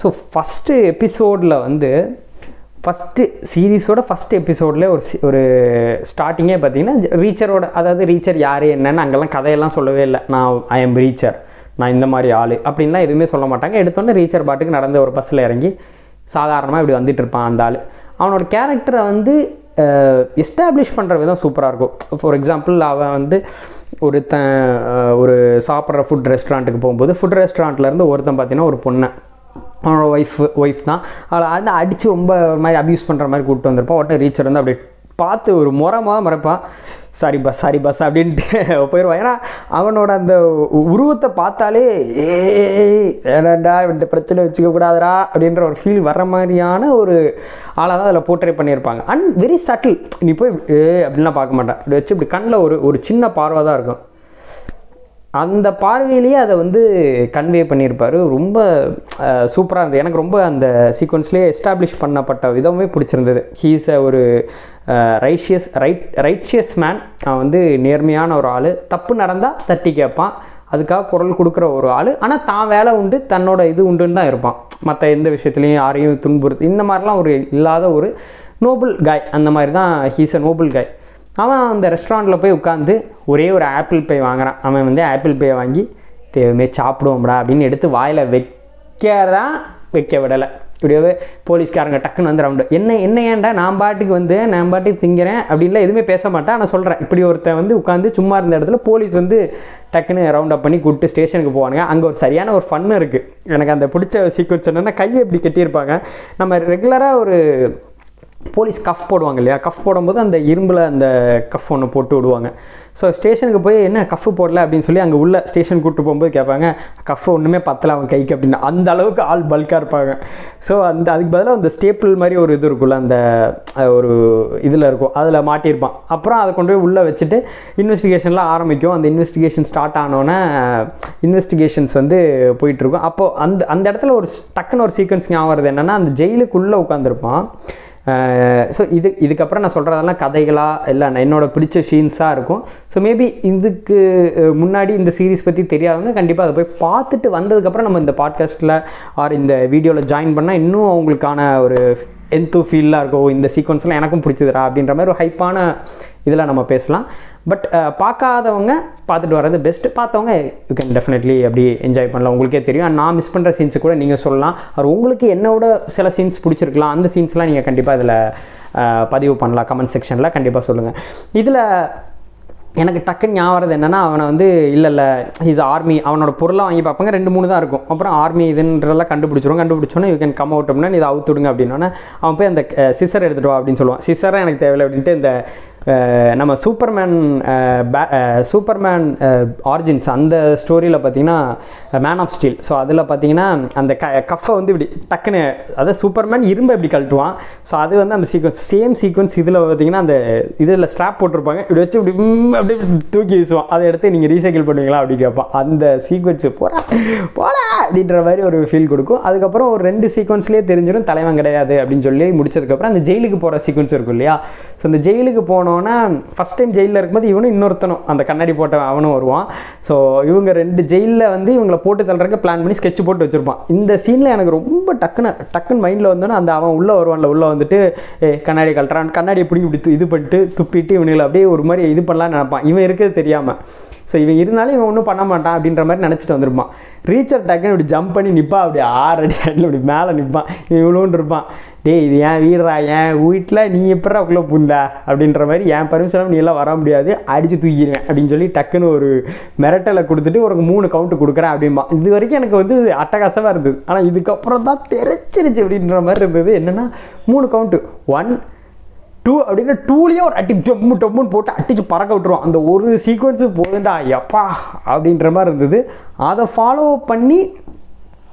ஸோ ஃபஸ்ட்டு எபிசோடில் வந்து ஃபஸ்ட்டு சீரீஸோட ஃபஸ்ட் எபிசோடில் ஒரு ஒரு ஸ்டார்டிங்கே பார்த்தீங்கன்னா ரீச்சரோட அதாவது ரீச்சர் யார் என்னன்னு அங்கெல்லாம் கதையெல்லாம் சொல்லவே இல்லை. நான் ஐ எம் ரீச்சர் நான் இந்த மாதிரி ஆள் அப்படின்லாம் எதுவுமே சொல்ல மாட்டாங்க. எடுத்தோன்னே ரீச்சர் பாட்டுக்கு நடந்த ஒரு பஸ்ஸில் இறங்கி சாதாரணமாக இப்படி வந்துட்டு இருப்பான் அந்த ஆள். அவனோட கேரக்டரை வந்து எஸ்டாப்ளிஷ் பண்ணுற விதம் சூப்பராக இருக்கும். ஃபார் எக்ஸாம்பிள் அவன் வந்து ஒருத்தன் ஒரு சாப்பிட்ற ஃபுட் ரெஸ்டாரண்ட்டுக்கு போகும்போது ஃபுட் ரெஸ்டாரண்ட்லேருந்து ஒருத்தன் பார்த்தீங்கன்னா ஒரு பொண்ணை. அவனோட ஒய்ஃப் ஒய்ஃப் தான். அவளை வந்து அடித்து ரொம்ப ஒரு மாதிரி அப்யூஸ் பண்ணுற மாதிரி கூப்பிட்டு வந்திருப்பான். உடனே ரீச்சர் வந்து அப்படியே பார்த்து ஒரு முறமாக மறைப்பான் சாரி பஸ் சாரி பஸ் அப்படின்ட்டு போயிடுவான் ஏன்னா அவனோட அந்த உருவத்தை பார்த்தாலே ஏய் வேணாண்டா இவன்ட்டு பிரச்சனை வச்சுக்க கூடாதுடா அப்படின்ற ஒரு ஃபீல் வர மாதிரியான ஒரு ஆளாக தான் அதில் போர்ட்ரே பண்ணியிருப்பாங்க. அண்ட் வெரி சட்டில் நீ போய் ஏ அப்படின்லாம் பார்க்க மாட்டேன். இப்படி வச்சு இப்படி கண்ணில் ஒரு ஒரு சின்ன பார்வை தான் இருக்கும். அந்த பார்வையிலேயே அதை வந்து கன்வே பண்ணியிருப்பார். ரொம்ப சூப்பராக இருந்தது. எனக்கு ரொம்ப அந்த சீக்வன்ஸ்லேயே எஸ்டாப்ளிஷ் பண்ணப்பட்ட விதமே பிடிச்சிருந்தது. ஹீஸ் அ ஒரு ரைஷியஸ் ரைட் ரைட்ஷியஸ் மேன் அவன் வந்து நேர்மையான ஒரு ஆள். தப்பு நடந்தால் தட்டி கேட்பான். அதுக்காக குரல் கொடுக்குற ஒரு ஆள். ஆனால் தான் வேலை உண்டு தன்னோட இது உண்டுன்னு தான் இருப்பான். மற்ற எந்த விஷயத்துலையும் யாரையும் துன்புறுத்து இந்த மாதிரிலாம் ஒரு இல்லாத ஒரு நோபல் காய் அந்த மாதிரி தான் ஹீஸ் அ நோபல் காய் அவன் அந்த ரெஸ்டாரண்ட்டில் போய் உட்காந்து ஒரே ஒரு ஆப்பிள் பே வாங்குறான். அவன் வந்து ஆப்பிள் பே வாங்கி தேவையுமே சாப்பிடுவோம்டா அப்படின்னு எடுத்து வாயில் வைக்கிறதான் வைக்க விடலை. இப்படியே போலீஸ்காரங்க டக்குன்னு வந்து ரவுண்டு என்ன என்ன ஏன்டா நான் பாட்டுக்கு வந்து நான் பாட்டுக்கு திங்கிறேன் அப்படின்லாம் எதுவுமே பேச மாட்டேன். ஆனால் சொல்கிறேன் இப்படி ஒருத்தன் வந்து உட்காந்து சும்மா இருந்த இடத்துல போலீஸ் வந்து டக்குன்னு ரவுண்ட் அப் பண்ணி கூப்பிட்டு ஸ்டேஷனுக்கு போவானுங்க. அங்கே ஒரு சரியான ஒரு ஃபன்னு இருக்குது எனக்கு அந்த பிடிச்ச சீக்வன்ஸ் என்னென்னா கையை இப்படி கட்டியிருப்பாங்க. நம்ம ரெகுலராக ஒரு போலீஸ் கஃப் போடுவாங்க இல்லையா? கஃப் போடும்போது அந்த இரும்பில் அந்த கஃப் ஒன்று போட்டு விடுவாங்க. ஸோ ஸ்டேஷனுக்கு போய் என்ன கஃப் போடல அப்படின்னு சொல்லி அங்கே உள்ள ஸ்டேஷன் கூப்பிட்டு போகும்போது கேட்பாங்க கஃப் ஒன்றுமே பத்தலை அவன் கைக்கு அப்படின்னு. அந்த அளவுக்கு ஆள் பல்காக இருப்பாங்க. ஸோ அந்த அதுக்கு பதிலாக அந்த ஸ்டேப்பிள் மாதிரி ஒரு இது இருக்குல்ல அந்த ஒரு இதில் இருக்கும். அதில் மாட்டியிருப்பான். அப்புறம் அதை கொண்டு போய் உள்ளே வச்சுட்டு இன்வெஸ்டிகேஷன்லாம் ஆரம்பிக்கும். அந்த இன்வெஸ்டிகேஷன் ஸ்டார்ட் ஆனோன்னே இன்வெஸ்டிகேஷன்ஸ் வந்து போயிட்டுருக்கும் அப்போது அந்த அந்த இடத்துல ஒரு டக்குன்னு ஒரு சீக்வன்ஸ் ஞாபகம் வருது என்னென்னா அந்த ஜெயிலுக்குள்ளே உட்காந்துருப்பான் ஸோ இது இதுக்கப்புறம் நான் சொல்கிறதெல்லாம் கதைகளாக இல்லை நான் என்னோட பிடிச்ச சீன்ஸாக இருக்கும். ஸோ மேபி இதுக்கு முன்னாடி இந்த சீரிஸ் பற்றி தெரியாதவங்க கண்டிப்பாக அதை போய் பார்த்துட்டு வந்ததுக்கப்புறம் நம்ம இந்த பாட்காஸ்ட்டில் ஆர் இந்த வீடியோவில் ஜாயின் பண்ணால் இன்னும் அவங்களுக்கான ஒரு எந்தோ ஃபீலாக இருக்கும் இந்த சீக்வன்ஸ்லாம் எனக்கும் பிடிச்சதுடா அப்படின்ற மாதிரி ஒரு ஹைப்பான இதில் நம்ம பேசலாம். பட் uh, பார்க்காதவங்க பார்த்துட்டு வர்றது பெஸ்ட்டு பார்த்தவங்க யூ கேன் டெஃபினெட்லி அப்படி என்ஜாய் பண்ணலாம். உங்களுக்கே தெரியும். அண்ட் நான் மிஸ் பண்ணுற சீன்ஸ் கூட நீங்கள் சொல்லலாம். அவர் உங்களுக்கு என்னோட சில சீன்ஸ் பிடிச்சிருக்கலாம். அந்த சீன்ஸ்லாம் நீங்கள் கண்டிப்பாக இதில் uh, பதிவு பண்ணலாம். கமெண்ட் செக்ஷனில் கண்டிப்பாக சொல்லுங்கள் இதில் எனக்கு டக்குன்னு ஞாபகம் என்னென்னா அவனை வந்து இல்லை இல்லை இஸ் ஆர்மி அவனோட பொருளை வாங்கி பார்ப்பாங்க. ரெண்டு மூணு தான் இருக்கும். அப்புறம் ஆர்மி இதுன்றதெல்லாம் கண்டுபிடிச்சிரும். கண்டுபிடிச்சோன்னே யூ கேன் கம் அவுட் அப்படின்னா இதை அவுத்துடுங்க அப்படின்னோடனே அவன் போய் அந்த uh, சிசர் எடுத்துகிட்டு வா அப்படின்னு சொல்லுவான். சிசரை எனக்கு தேவையில்லை அப்படின்ட்டு இந்த நம்ம சூப்பர்மேன் பே- சூப்பர்மேன் ஆரிஜின்ஸ் அந்த ஸ்டோரியில் பார்த்தீங்கன்னா மேன் ஆஃப் ஸ்டீல் ஸோ அதில் பார்த்தீங்கன்னா அந்த க கஃப்பை வந்து இப்படி டக்குன்னு அதாவது சூப்பர்மேன் இரும்பை இப்படி கழட்டுவான். ஸோ அது வந்து அந்த சீக்வன்ஸ் சேம் சீக்வன்ஸ் இதில் பார்த்தீங்கன்னா அந்த இதில் ஸ்ட்ராப் போட்டிருப்பாங்க. இப்படி வச்சு இப்படி அப்படியே தூக்கி வீசுவான். அதை எடுத்து நீங்கள் ரீசைக்கிள் பண்ணுவீங்களா? அப்படி கேட்பான். அந்த சீக்வன்ஸ் போடா போடா அப்படின்ற மாதிரி ஒரு ஃபீல் கொடுக்கும். அதுக்கப்புறம் ஒரு ரெண்டு சீக்வன்ஸ்லேயே தெரிஞ்சிடும் தலைவன் கிடையாது அப்படின்னு சொல்லி முடிச்சதுக்கப்புறம் அந்த ஜெயிலுக்கு போகிற சீக்வன்ஸ் இருக்கும் இல்லையா? ஸோ அந்த ஜெயிலுக்கு போனோம். போனோன்னே ஃபஸ்ட் டைம் ஜெயிலில் இருக்கும்போது இவனும் இன்னொருத்தனும். அந்த கண்ணாடி போட்டவன் அவனும் வருவான். ஸோ இவங்க ரெண்டு ஜெயிலில் வந்து இவங்களை போட்டு தள்ளுறதுக்கு பிளான் பண்ணி ஸ்கெட்ச் போட்டு வச்சுருப்பான். இந்த சீனில் எனக்கு ரொம்ப டக்குன்னு டக்குன்னு மைண்டில் வந்தோன்னே அந்த அவன் உள்ளே வருவான்ல உள்ளே வந்துட்டு ஏ கண்ணாடி கழட்டுறான். கண்ணாடியை எப்படி இப்படி இது பண்ணிட்டு துப்பிட்டு இவனுங்களை அப்படியே ஒரு மாதிரி இது பண்ணலாம்னு நினைப்பான். இவன் இருக்கிறது தெரியாமல் ஸோ இவன் இருந்தாலும் இவன் ஒன்றும் பண்ண மாட்டான் அப்படின்ற மாதிரி நினச்சிட்டு வந்திருப்பான். ரீச்சர் டக்குன்னு இப்படி ஜம்ப் பண்ணி நிற்பான் அப்படி ஆறு அடி அடியில் இப்படி மேலே நிற்பான் இவன் இவ்வளோன்னு இருப்பான். டேய் இது ஏன் வீடுறா? என் வீட்டில் நீ எப்படா உள்ளே புந்தா அப்படின்ற மாதிரி என் பர்மிஷன் நீ எல்லாம் வர முடியாது. அடித்து தூக்கிடுவேன். அப்படின்னு சொல்லி டக்குன்னு ஒரு மிரட்டலை கொடுத்துட்டு உனக்கு மூணு கவுண்ட்டு கொடுக்குறேன் அப்படின்பா இது வரைக்கும் எனக்கு வந்து அட்டகாசமாக இருந்தது. ஆனால் இதுக்கப்புறம் தான் தெரிச்சிருச்சு அப்படின்ற மாதிரி இருந்தது. என்னென்னா மூணு கவுண்ட்டு ஒன் டூ அப்படின்னா டூலேயே ஒரு அட்டி டொம்மு டொம்முன்னு போட்டு அட்டிச்சு பறக்க விட்டுருவோம் அந்த ஒரு சீக்வன்ஸு போதுண்டா எப்பா அப்படின்ற மாதிரி இருந்தது. அதை ஃபாலோ பண்ணி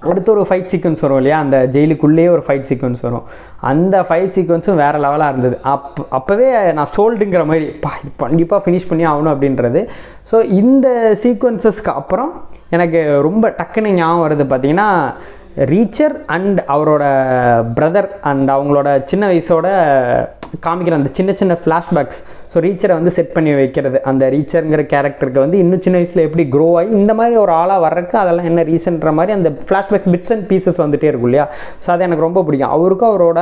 அடுத்து ஒரு ஃபைட் சீக்வன்ஸ் வரும் இல்லையா? அந்த ஜெயிலுக்குள்ளேயே ஒரு ஃபைட் சீக்வன்ஸ் வரும். அந்த ஃபைட் சீக்வன்ஸும் வேறு லெவலாக இருந்தது. அப் அப்போவே நான் சோல்டுங்கிற மாதிரி பா இது கண்டிப்பாக ஃபினிஷ் பண்ணி ஆகணும் அப்படின்றது. ஸோ இந்த சீக்வன்சஸ்க்கு அப்புறம் எனக்கு ரொம்ப டக்குன்னு ஞாபகம் வருது பார்த்திங்கன்னா ரீச்சர் அண்ட் அவரோட பிரதர் அண்ட் அவங்களோட சின்ன வயசோட காமிக்கிற அந்த சின்ன சின்ன ஃப்ளாஷ்பேக்ஸ் ஸோ ரீச்சரை வந்து செட் பண்ணி வைக்கிறது. அந்த ரீச்சருங்கிற கேரக்டருக்கு வந்து இன்னும் சின்ன வயசில் எப்படி க்ரோ ஆகி இந்த மாதிரி ஒரு ஆளாக வர்றதுக்கு அதெல்லாம் என்ன ரீசன்ற மாதிரி அந்த ஃப்ளாஷ்பேக்ஸ் பிட்ஸ் அண்ட் பீசஸ் வந்துட்டே இருக்கும் இல்லையா? ஸோ அது எனக்கு ரொம்ப பிடிக்கும். அவருக்கும் அவரோட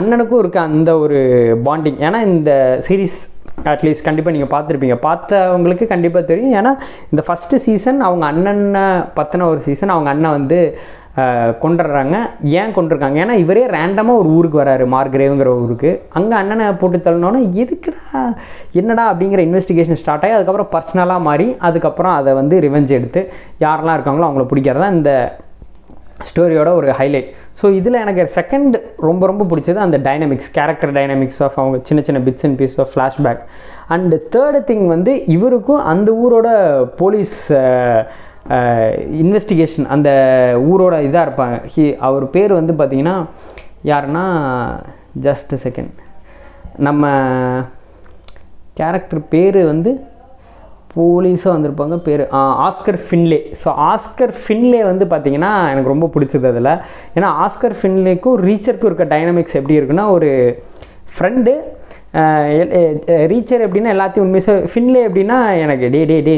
அண்ணனுக்கும் இருக்க அந்த ஒரு பாண்டிங் ஏன்னா இந்த சீரீஸ் அட்லீஸ்ட் கண்டிப்பாக நீங்கள் பார்த்துருப்பீங்க. பார்த்தவங்களுக்கு கண்டிப்பாக தெரியும். ஏன்னா இந்த ஃபஸ்ட்டு சீசன் அவங்க அண்ணனை பற்றின ஒரு சீசன் அவங்க அண்ணன் வந்து கொண்டுடுறாங்க. ஏன் கொண்டிருக்காங்க? ஏன்னா இவரே ரேண்டமாக ஒரு ஊருக்கு வராரு மார்க்ரேவுங்கிற ஊருக்கு. அங்கே அண்ணனை போட்டு தள்ளனோன்னே எதுக்குடா என்னடா அப்படிங்கிற இன்வெஸ்டிகேஷன் ஸ்டார்ட் ஆகி அதுக்கப்புறம் பர்சனலாக மாறி அதுக்கப்புறம் அதை வந்து ரிவெஞ்ச் எடுத்து யாரெல்லாம் இருக்காங்களோ அவங்கள பிடிக்கிறதா இந்த ஸ்டோரியோட ஒரு ஹைலைட் ஸோ இதில் எனக்கு செகண்ட் ரொம்ப ரொம்ப பிடிச்சது அந்த டைனமிக்ஸ் கேரக்டர் டைனமிக்ஸ் ஆஃப் அவங்க சின்ன சின்ன bits and pieces of flashback and third thing வந்து இவருக்கும் அந்த ஊரோட போலீஸ் இன்வெஸ்டிகேஷன் அந்த ஊரோட இதாக இருப்பாங்க. ஹி அவர் பேர் வந்து பார்த்தீங்கன்னா யாருன்னா ஜஸ்ட் செகண்ட் நம்ம கேரக்டர் பேர் வந்து போலீஸாக வந்திருப்பாங்க. பேர் Oscar Finlay so Oscar Finlay வந்து பார்த்திங்கன்னா எனக்கு ரொம்ப பிடிச்சது அதில். ஏன்னா ஆஸ்கர் ஃபின்லேக்கும் ரீச்சருக்கும் இருக்க டைனமிக்ஸ் எப்படி இருக்குன்னா ஒரு ஃப்ரெண்டு ரீச்சர் எப்படின்னா எல்லாத்தையும் உண்மையாக ஃபின்லே எப்படின்னா எனக்கு டே டே டே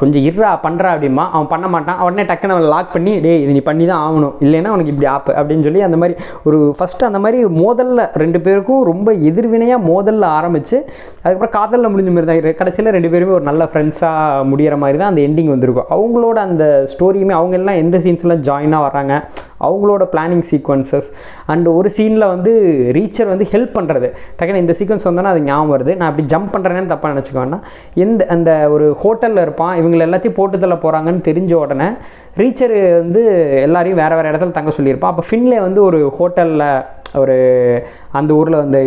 கொஞ்சம் இருறா பண்ணுறா அப்படிமா அவன் பண்ண மாட்டான். உடனே டக்குன்னு அவன் லாக் பண்ணி டே இது நீ பண்ணி தான் ஆகணும். இல்லைன்னா அவனுக்கு இப்படி ஆப்பு அப்படின்னு சொல்லி அந்த மாதிரி ஒரு ஃபஸ்ட்டு அந்த மாதிரி மோதலில் ரெண்டு பேருக்கும் ரொம்ப எதிர்வினையாக மோதலில் ஆரம்பித்து அதுக்கப்புறம் காதலில் முடிஞ்ச மாதிரி தான். கடைசியில் ரெண்டு பேருமே ஒரு நல்ல ஃப்ரெண்ட்ஸாக முடிகிற மாதிரி தான் அந்த எண்டிங் வந்திருக்கும். அவங்களோட அந்த ஸ்டோரியுமே அவங்க எல்லாம் எந்த சீன்ஸ்லாம் ஜாயினாக வராங்க அவங்களோட பிளானிங் சீக்வன்சஸ் அண்ட் ஒரு சீனில் வந்து ரீச்சர் வந்து ஹெல்ப் பண்ணுறது டக்குன்னு இந்த சீக்வன்ஸ் வந்தோன்னா அது ஞாபகம் வருது. நான் அப்படி ஜம்ப் பண்ணுறேன்னு தப்பாக நினச்சிக்கோன்னா எந்த அந்த ஒரு ஹோட்டலில் இருப்பான். இவங்களை எல்லாத்தையும் போட்டு தள்ள போகிறாங்கன்னு தெரிஞ்ச உடனே ரீச்சர் வந்து எல்லாரையும் வேறு வேறு இடத்துல தங்க சொல்லியிருப்பான். அப்போ ஃபின்லே வந்து ஒரு ஹோட்டலில் ஒரு அந்த ஊரில் வந்து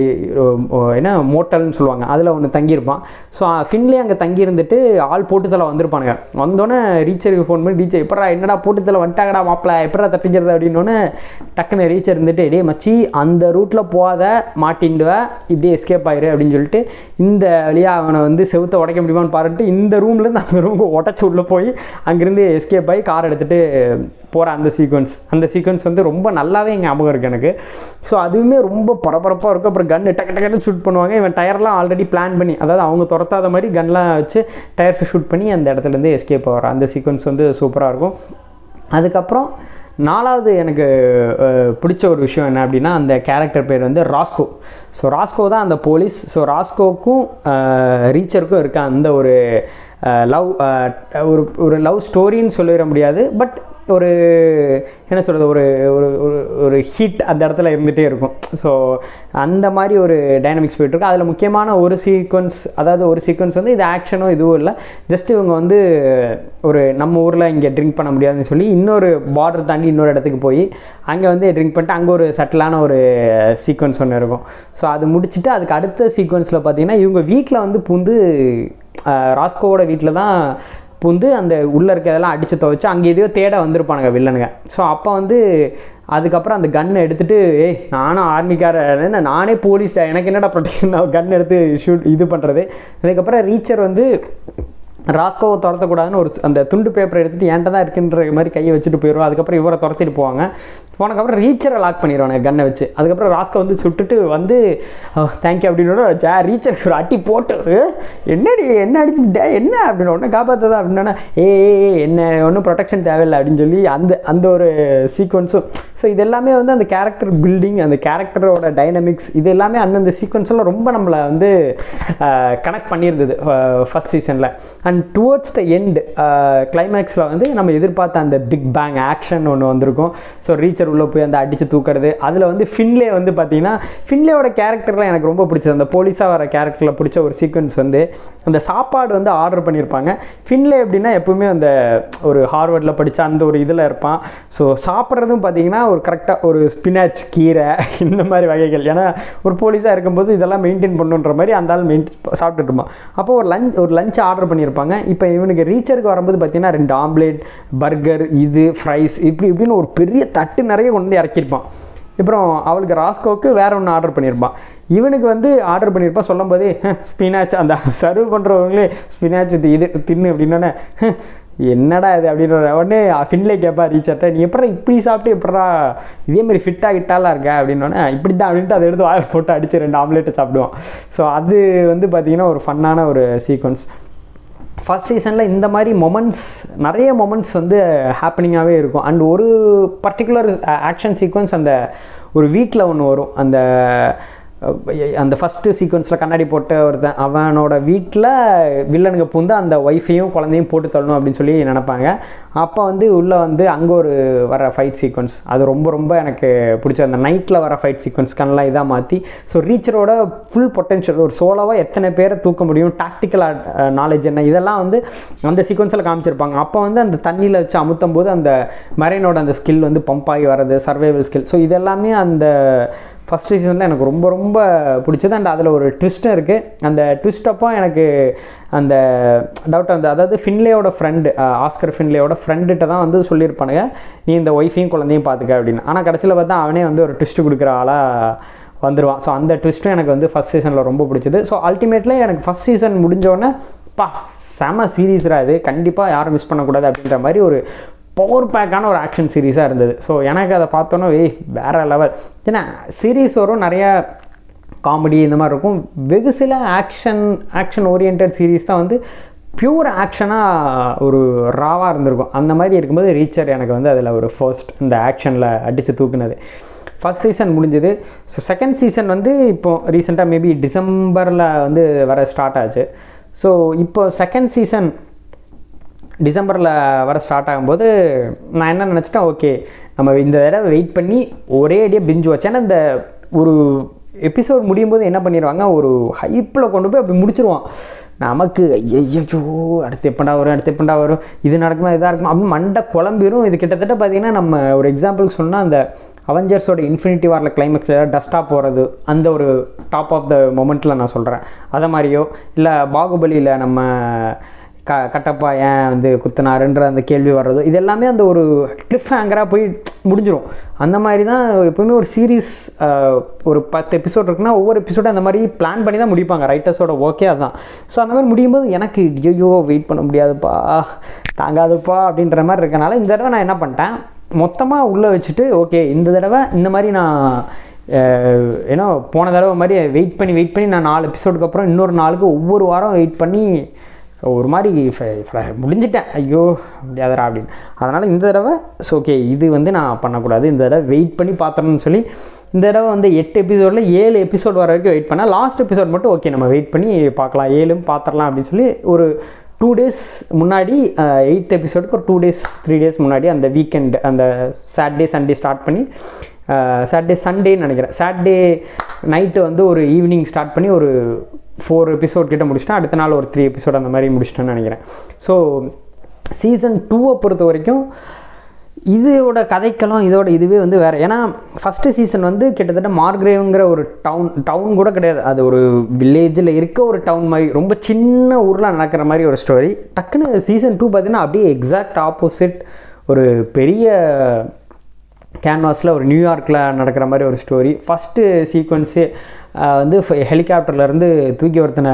என்ன மோட்டல்னு சொல்லுவாங்க அதில் ஒன்று தங்கியிருப்பான். ஸோ ஃபின்லே அங்கே தங்கியிருந்துட்டு ஆள் போட்டுத்தலை வந்திருப்பானுங்க. வந்தோடனே ரீச்சருக்கு ஃபோன் பண்ணி ரீச்சர் எப்படா என்னடா போட்டுத்தலை வந்துட்டாங்கடா மாப்பிள்ள எப்படா தப்பிக்கிறது? அப்படின்னோடனே டக்குன்னு ரீச்சர் இருந்துட்டு டே மச்சி அந்த ரூட்டில் போகாத மாட்டின்டுவேன் இப்படியே எஸ்கேப் ஆயிரு அப்படின்னு சொல்லிட்டு இந்த வழியாக அவனை வந்து செவுத்தை உடைக்க முடியுமான்னு பாருன்ட்டு இந்த ரூம்லேருந்து அந்த ரூமுக்கு உடச்சி உள்ளே போய் அங்கேருந்து எஸ்கேப் ஆகி கார் எடுத்துகிட்டு போகிற அந்த சீக்வன்ஸ் அந்த சீக்வன்ஸ் வந்து ரொம்ப நல்லாவே ஞாபகம் இருக்குது எனக்கு. ஸோ ஸோ அதுவுமே ரொம்ப பரபரப்பாக இருக்கும். அப்புறம் கன் டக்கு டக்குன்னு ஷூட் பண்ணுவாங்க. இவன் டயர்லாம் ஆல்ரெடி பிளான் பண்ணி அதாவது அவங்க துரத்தாத மாதிரி கன்லாம் வச்சு டயர்ஸை ஷூட் பண்ணி அந்த இடத்துலேருந்து எஸ்கேப் ஆகிற அந்த சீக்வன்ஸ் வந்து சூப்பராக இருக்கும். அதுக்கப்புறம் நாலாவது எனக்கு பிடிச்ச ஒரு விஷயம் என்ன அப்படின்னா அந்த கேரக்டர் பேர் வந்து ராஸ்கோ ஸோ ராஸ்கோ தான் அந்த போலீஸ் ஸோ ராஸ்கோவுக்கும் ரீச்சருக்கும் இருக்க அந்த ஒரு லவ் ஒரு ஒரு லவ் ஸ்டோரின்னு சொல்லிட முடியாது. பட் ஒரு என்ன சொல்கிறது ஒரு ஒரு ஒரு ஒரு ஹீட் அந்த இடத்துல இருந்துகிட்டே இருக்கும். ஸோ அந்த மாதிரி ஒரு டைனமிக்ஸ் போயிட்டுருக்கு. அதில் முக்கியமான ஒரு சீக்வன்ஸ் அதாவது ஒரு சீக்வன்ஸ் வந்து இது ஆக்ஷனும் இதுவும் இல்லை. ஜஸ்ட் இவங்க வந்து ஒரு நம்ம ஊரில் இங்கே ட்ரிங்க் பண்ண முடியாதுன்னு சொல்லி இன்னொரு பார்டர் தாண்டி இன்னொரு இடத்துக்கு போய் அங்கே வந்து ட்ரிங்க் பண்ணிட்டு அங்கே ஒரு சட்டிலான ஒரு சீக்வன்ஸ் ஒன்று இருக்கும். ஸோ அது முடிச்சுட்டு அதுக்கு அடுத்த சீக்வன்ஸில் பார்த்தீங்கன்னா இவங்க வீட்டில் வந்து பூந்து ராஸ்கோவோட வீட்டில் தான் பூந்து அந்த உள்ளே இருக்கிறதெல்லாம் அடித்து துவைச்சு அங்கே எதையோ தேட வந்திருப்பானுங்க வில்லனுங்க. ஸோ அப்போ வந்து அதுக்கப்புறம் அந்த கன்னை எடுத்துகிட்டு ஏய் நானும் ஆர்மிக்கார நானே போலீஸ்டா எனக்கு என்னடா ப்ரொடெக்ஷன் கன் எடுத்து ஷூட் இது பண்ணுறது அதுக்கப்புறம் ரீச்சர் வந்து ராஸ்கோவை துரத்தக்கூடாதுன்னு ஒரு அந்த துண்டு பேப்பரை எடுத்துகிட்டு என்கிட்ட தான் இருக்குன்ற மாதிரி கையை வச்சுட்டு போயிடுவோம் அதுக்கப்புறம் இவரை துரத்திட்டு போவாங்க. போனதுக்கப்புறம் ரீச்சரை லாக் பண்ணிடுவாங்க கன்னை வச்சு. அதுக்கப்புறம் ராஸ்கோ வந்து சுட்டுட்டு வந்து தேங்க்யூ அப்படின்னு ஜா ரீச்சர் ஒரு அட்டி போட்டு என்னடி என்ன அடிச்சுட்டே என்ன? அப்படின்னு ஒன்று காப்பாற்றுதா அப்படின்னா ஏ என்ன ஒன்றும் ப்ரொடெக்ஷன் தேவையில்லை அப்படின்னு சொல்லி அந்த அந்த ஒரு சீக்வன்ஸும் ஸோ இது எல்லாமே வந்து அந்த கேரக்டர் பில்டிங் அந்த கேரக்டரோட டைனமிக்ஸ் இது எல்லாமே அந்தந்த சீக்வன்ஸில் ரொம்ப நம்மளை வந்து கனெக்ட் பண்ணியிருந்தது ஃபஸ்ட் சீசனில் and and towards the end கிளைமேக்ஸில் வந்து நம்ம எதிர்பார்த்த அந்த பிக் பேங் ஆக்ஷன் ஒன்று வந்திருக்கும். ஸோ ரீச்சர் உள்ளே போய் அந்த அடித்து தூக்குறது. அதில் வந்து ஃபின்லே வந்து பார்த்தீங்கன்னா ஃபின்லேயோட கேரக்டர்லாம் எனக்கு ரொம்ப பிடிச்சது. அந்த போலீஸாக வர கேரக்டரில் பிடிச்ச ஒரு சீக்வன்ஸ் வந்து அந்த சாப்பாடு வந்து ஆர்டர் பண்ணியிருப்பாங்க. ஃபின்லே எப்படின்னா எப்பவுமே அந்த ஒரு ஹார்வர்டில் படித்த அந்த ஒரு இதில் இருப்பான். ஸோ சாப்பிட்றதும் பார்த்தீங்கன்னா ஒரு கரெக்டாக ஒரு ஸ்பினாச் கீரை இந்த மாதிரி வகைகள். ஏன்னா ஒரு போலீஸாக இருக்கும்போது இதெல்லாம் மெயின்டைன் பண்ணுன்ற மாதிரி அந்த ஆள் மெயின் சாப்பிட்டுட்டுமா அப்போ ஒரு லஞ்ச் ஒரு லஞ்ச் ஆர்டர் பண்ணியிருப்பாங்க. இப்போ இவனுக்கு ரீச்சருக்கு வரும்போது பார்த்தீங்கன்னா ரெண்டு ஆம்லேட் பர்கர் இது ஃப்ரைஸ் இப்படி இப்படின்னு ஒரு பெரிய தட்டு நிறைய கொண்டு வந்து இறக்கியிருப்பான். அப்புறம் அவளுக்கு ராஸ்கோவுக்கு வேற ஒன்று ஆர்டர் பண்ணியிருப்பான். இவனுக்கு வந்து ஆர்டர் பண்ணியிருப்பான் சொல்லும் போதே ஸ்பினாச் அந்த சர்வ் பண்ணுறவங்களே ஸ்பினாச் இது தின்னு அப்படின்னோடனே என்னடா இது? அப்படின்ற உடனே ஃபின்லே கேட்பா ரீச்சர்ட்ட நீ எப்படா இப்படி சாப்பிட்டு எப்படா இதே மாதிரி ஃபிட்டாக கிட்டாலாம் இருக்க? அப்படின்னோடனே இப்படி தான் அப்படின்ட்டு அதை எடுத்து வாயில் போட்டு அடித்து ரெண்டு ஆம்லேட்டை சாப்பிடுவான். ஸோ அது வந்து பார்த்திங்கன்னா ஒரு ஃபன்னான ஒரு சீக்வன்ஸ் ஃபஸ்ட் சீசனில் இந்த மாதிரி மொமெண்ட்ஸ் நிறைய மொமெண்ட்ஸ் வந்து ஹாப்பனிங்காகவே இருக்கும். அண்ட் ஒரு பர்டிகுலர் ஆக்ஷன் சீக்வன்ஸ் அந்த ஒரு வீட்டில் ஒன்று வரும். அந்த அந்த ஃபஸ்ட்டு சீக்வன்ஸில் கண்ணாடி போட்ட ஒருத்தன் அவனோட வீட்டில் வில்லனுக்கு பூந்து அந்த ஒய்ஃபையும் குழந்தையும் போட்டு தள்ளணும் அப்படின்னு சொல்லி நினப்பாங்க. அப்போ வந்து உள்ளே வந்து அங்கே ஒரு வர ஃபைட் சீக்வன்ஸ் அது ரொம்ப ரொம்ப எனக்கு பிடிச்ச அந்த நைட்டில் வர ஃபைட் சீக்வன்ஸ் கண்ணெலாம் இதாக மாற்றி ஸோ ரீச்சரோட ஃபுல் பொட்டென்ஷியல் ஒரு சோலோவாக எத்தனை பேரை தூக்க முடியும்? டாக்டிக்கல் நாலேஜ் என்ன? இதெல்லாம் வந்து அந்த சீக்வன்ஸில் காமிச்சிருப்பாங்க. அப்போ வந்து அந்த தண்ணியில் வச்சு அமுத்தும் போது அந்த மரைனோட அந்த ஸ்கில் வந்து பம்ப் ஆகி வர்றது சர்வைவல் ஸ்கில் ஸோ இதெல்லாமே அந்த ஃபஸ்ட் சீசனில் எனக்கு ரொம்ப ரொம்ப பிடிச்சது. அண்ட் அதில் ஒரு ட்விஸ்ட்டும் இருக்குது அந்த ட்விஸ்ட் அப்போ எனக்கு அந்த டவுட் வந்து அதாவது ஃபின்லேயோட ஃப்ரெண்டு ஆஸ்கர் ஃபின்லேயோட ஃப்ரெண்டுகிட்ட தான் வந்து சொல்லியிருப்பானுங்க. நீ இந்த ஒய்ஃபையும் குழந்தையும் பார்த்துக்க அப்படின்னு. ஆனால் கடைசியில் பார்த்தா அவனே வந்து ஒரு ட்விஸ்ட் கொடுக்குற ஆளாக வந்துடுவான் ஸோ அந்த ட்விஸ்ட்டும் எனக்கு வந்து ஃபஸ்ட் சீசனில் ரொம்ப பிடிச்சது. ஸோ அல்டிமேட்லி எனக்கு ஃபஸ்ட் சீசன் முடிஞ்சோடனே பா செம சீரீஸ்ரா இது. கண்டிப்பாக யாரும் மிஸ் பண்ணக்கூடாது அப்படின்ற மாதிரி ஒரு பவர் பேக்கான ஒரு ஆக்ஷன் சீரீஸாக இருந்தது. ஸோ எனக்கு அதை பார்த்தோன்னே ஏய் வேறு லெவல் ஏன்னா சீரீஸ் வரும் நிறையா காமெடி இந்த மாதிரி இருக்கும். வெகு சில ஆக்ஷன் ஆக்ஷன் ஓரியன்ட் சீரீஸ் தான் வந்து பியூர் ஆக்ஷனாக ஒரு ராவாக இருந்திருக்கும். அந்த மாதிரி இருக்கும்போது ரீச்சர் எனக்கு வந்து அதில் ஒரு ஃபர்ஸ்ட் இந்த ஆக்ஷனில் அடித்து தூக்குனது. ஃபஸ்ட் சீசன் முடிஞ்சது. ஸோ செகண்ட் சீசன் வந்து இப்போ ரீசெண்டாக மேபி டிசம்பரில் வந்து வர ஸ்டார்ட் ஆச்சு. ஸோ இப்போ செகண்ட் சீசன் டிசம்பரில் வர ஸ்டார்ட் ஆகும்போது நான் என்ன நினச்சிட்டேன் ஓகே நம்ம இந்த தடவை வெயிட் பண்ணி ஒரே அடியாக பிஞ்சு வச்சேன்னா இந்த ஒரு எபிசோட் முடியும் போது என்ன பண்ணிடுவாங்க ஒரு ஹைப்பில் கொண்டு போய் அப்படி முடிச்சிருவான். நமக்கு ஐயோ அடுத்து எப்பண்டா வரும் அடுத்து எப்பண்டா வரும் இது நடக்குமா இதாக இருக்குமா அப்படின்னு மண்டை குழம்பிடும் இது கிட்டத்தட்ட பார்த்தீங்கன்னா நம்ம ஒரு எக்ஸாம்பிளுக்கு சொன்னால் அந்த அவெஞ்சர்ஸோட இன்ஃபினிட்டி வாரில் கிளைமேக்ஸில் டஸ்ட்டாக போகிறது அந்த ஒரு டாப் ஆஃப் த மொமெண்ட்டில் நான் சொல்கிறேன் அதை மாதிரியோ இல்லை பாகுபலியில் நம்ம க கட்டப்பா ஏன் வந்து குத்துனாருன்ற அந்த கேள்வி வர்றது. இது எல்லாமே அந்த ஒரு கிளிஃப் ஹேங்கராக போய் முடிஞ்சிடும் அந்த மாதிரி தான் எப்போவுமே ஒரு சீரீஸ் ஒரு பத்து எபிசோட் இருக்குன்னா ஒவ்வொரு எபிசோடும் அந்த மாதிரி பிளான் பண்ணி தான் முடிப்பாங்க. ரைட்டர்ஸோட ஓகே அதுதான் ஸோ அந்த மாதிரி முடியும் போது எனக்கு ஐயோ வெயிட் பண்ண முடியாதுப்பா. தாங்காதுப்பா. அப்படின்ற மாதிரி இருக்கனால இந்த தடவை நான் என்ன பண்ணிட்டேன்? மொத்தமாக உள்ளே வச்சுட்டு ஓகே இந்த தடவை இந்த மாதிரி நான் ஏன்னா போன தடவை மாதிரி வெயிட் பண்ணி வெயிட் பண்ணி நான் நாலு எபிசோடுக்கு அப்புறம் இன்னொரு நாளுக்கு ஒவ்வொரு வாரம் வெயிட் பண்ணி ஸோ ஒரு மாதிரி முடிஞ்சிட்டேன். ஐயோ முடியாதரா அப்படின்னு. அதனால் இந்த தடவை ஸோ ஓகே இது வந்து நான் பண்ணக்கூடாது. இந்த தடவை வெயிட் பண்ணி பார்த்தோம்னு சொல்லி இந்த தடவை வந்து எட்டு எபிசோடில் ஏழு எபிசோட் வர வரைக்கும் வெயிட் பண்ணால் லாஸ்ட் எபிசோட் மட்டும் ஓகே நம்ம வெயிட் பண்ணி பார்க்கலாம் ஏழும் பார்த்துடலாம் அப்படின்னு சொல்லி ஒரு டூ டேஸ் முன்னாடி எயித் எபிசோடுக்கு ஒரு டூ டேஸ் த்ரீ டேஸ் முன்னாடி அந்த வீக்கெண்ட் அந்த சாட்டர்டே சண்டே ஸ்டார்ட் பண்ணி சாட்டர்டே சண்டேன்னு நினைக்கிறேன். சாட்டர்டே நைட்டு வந்து ஒரு ஈவினிங் ஸ்டார்ட் பண்ணி ஒரு ஃபோர் எபிசோட் கிட்ட முடிச்சிட்டேன். அடுத்த நாள் ஒரு த்ரீ எபிசோட் அந்த மாதிரி முடிச்சிட்டேன்னு நினைக்கிறேன். ஸோ சீசன் டூவை பொறுத்த வரைக்கும் இதோட கதைக்களம் இதோட இதுவே வந்து வேறு. ஏன்னா ஃபஸ்ட்டு சீசன் வந்து கிட்டத்தட்ட மார்க்ரேவுங்கிற ஒரு டவுன் டவுன் கூட கிடையாது. அது ஒரு வில்லேஜில் இருக்க ஒரு டவுன் மாதிரி ரொம்ப சின்ன ஊரில் நடக்கிற மாதிரி ஒரு ஸ்டோரி டக்குன்னு சீசன் டூ பார்த்தீங்கன்னா அப்படியே எக்ஸாக்ட் ஆப்போசிட் ஒரு பெரிய கேன்வாஸில் ஒரு நியூயார்க்கில் நடக்கிற மாதிரி ஒரு ஸ்டோரி ஃபஸ்ட்டு சீக்வன்ஸு வந்து ஹெலிகாப்டர்லேருந்து தூக்கி ஒருத்தனை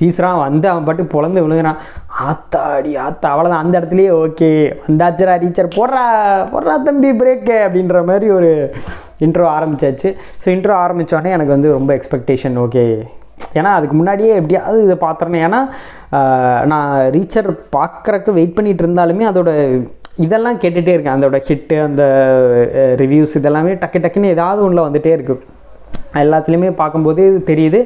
பீசுகிறான் வந்து அவன் பாட்டு பிளந்து விழுகிறான். ஆத்தாடி ஆத்தா அவ்வளோதான் அந்த இடத்துலையே ஓகே வந்தாச்சரா ரீச்சர் போடுறா போடுறா தம்பி பிரேக்கு அப்படின்ற மாதிரி ஒரு இன்ட்ரோ ஆரம்பிச்சாச்சு. ஸோ இன்ட்ரோ ஆரம்பித்தோடனே எனக்கு வந்து ரொம்ப எக்ஸ்பெக்டேஷன் ஓகே ஏன்னா அதுக்கு முன்னாடியே எப்படியாவது இதை பார்த்துறேன்னு ஏன்னா நான் ரீச்சர் பார்க்குறக்கு வெயிட் பண்ணிகிட்டு இருந்தாலுமே அதோட இதெல்லாம் கேட்டுகிட்டே இருக்கேன். அதோட ஹிட்டு அந்த ரிவ்யூஸ் இதெல்லாமே டக்கு டக்குன்னு ஏதாவது ஒன்றில் வந்துகிட்டே இருக்குது எல்லாத்துலேயுமே பார்க்கும்போது தெரியுது.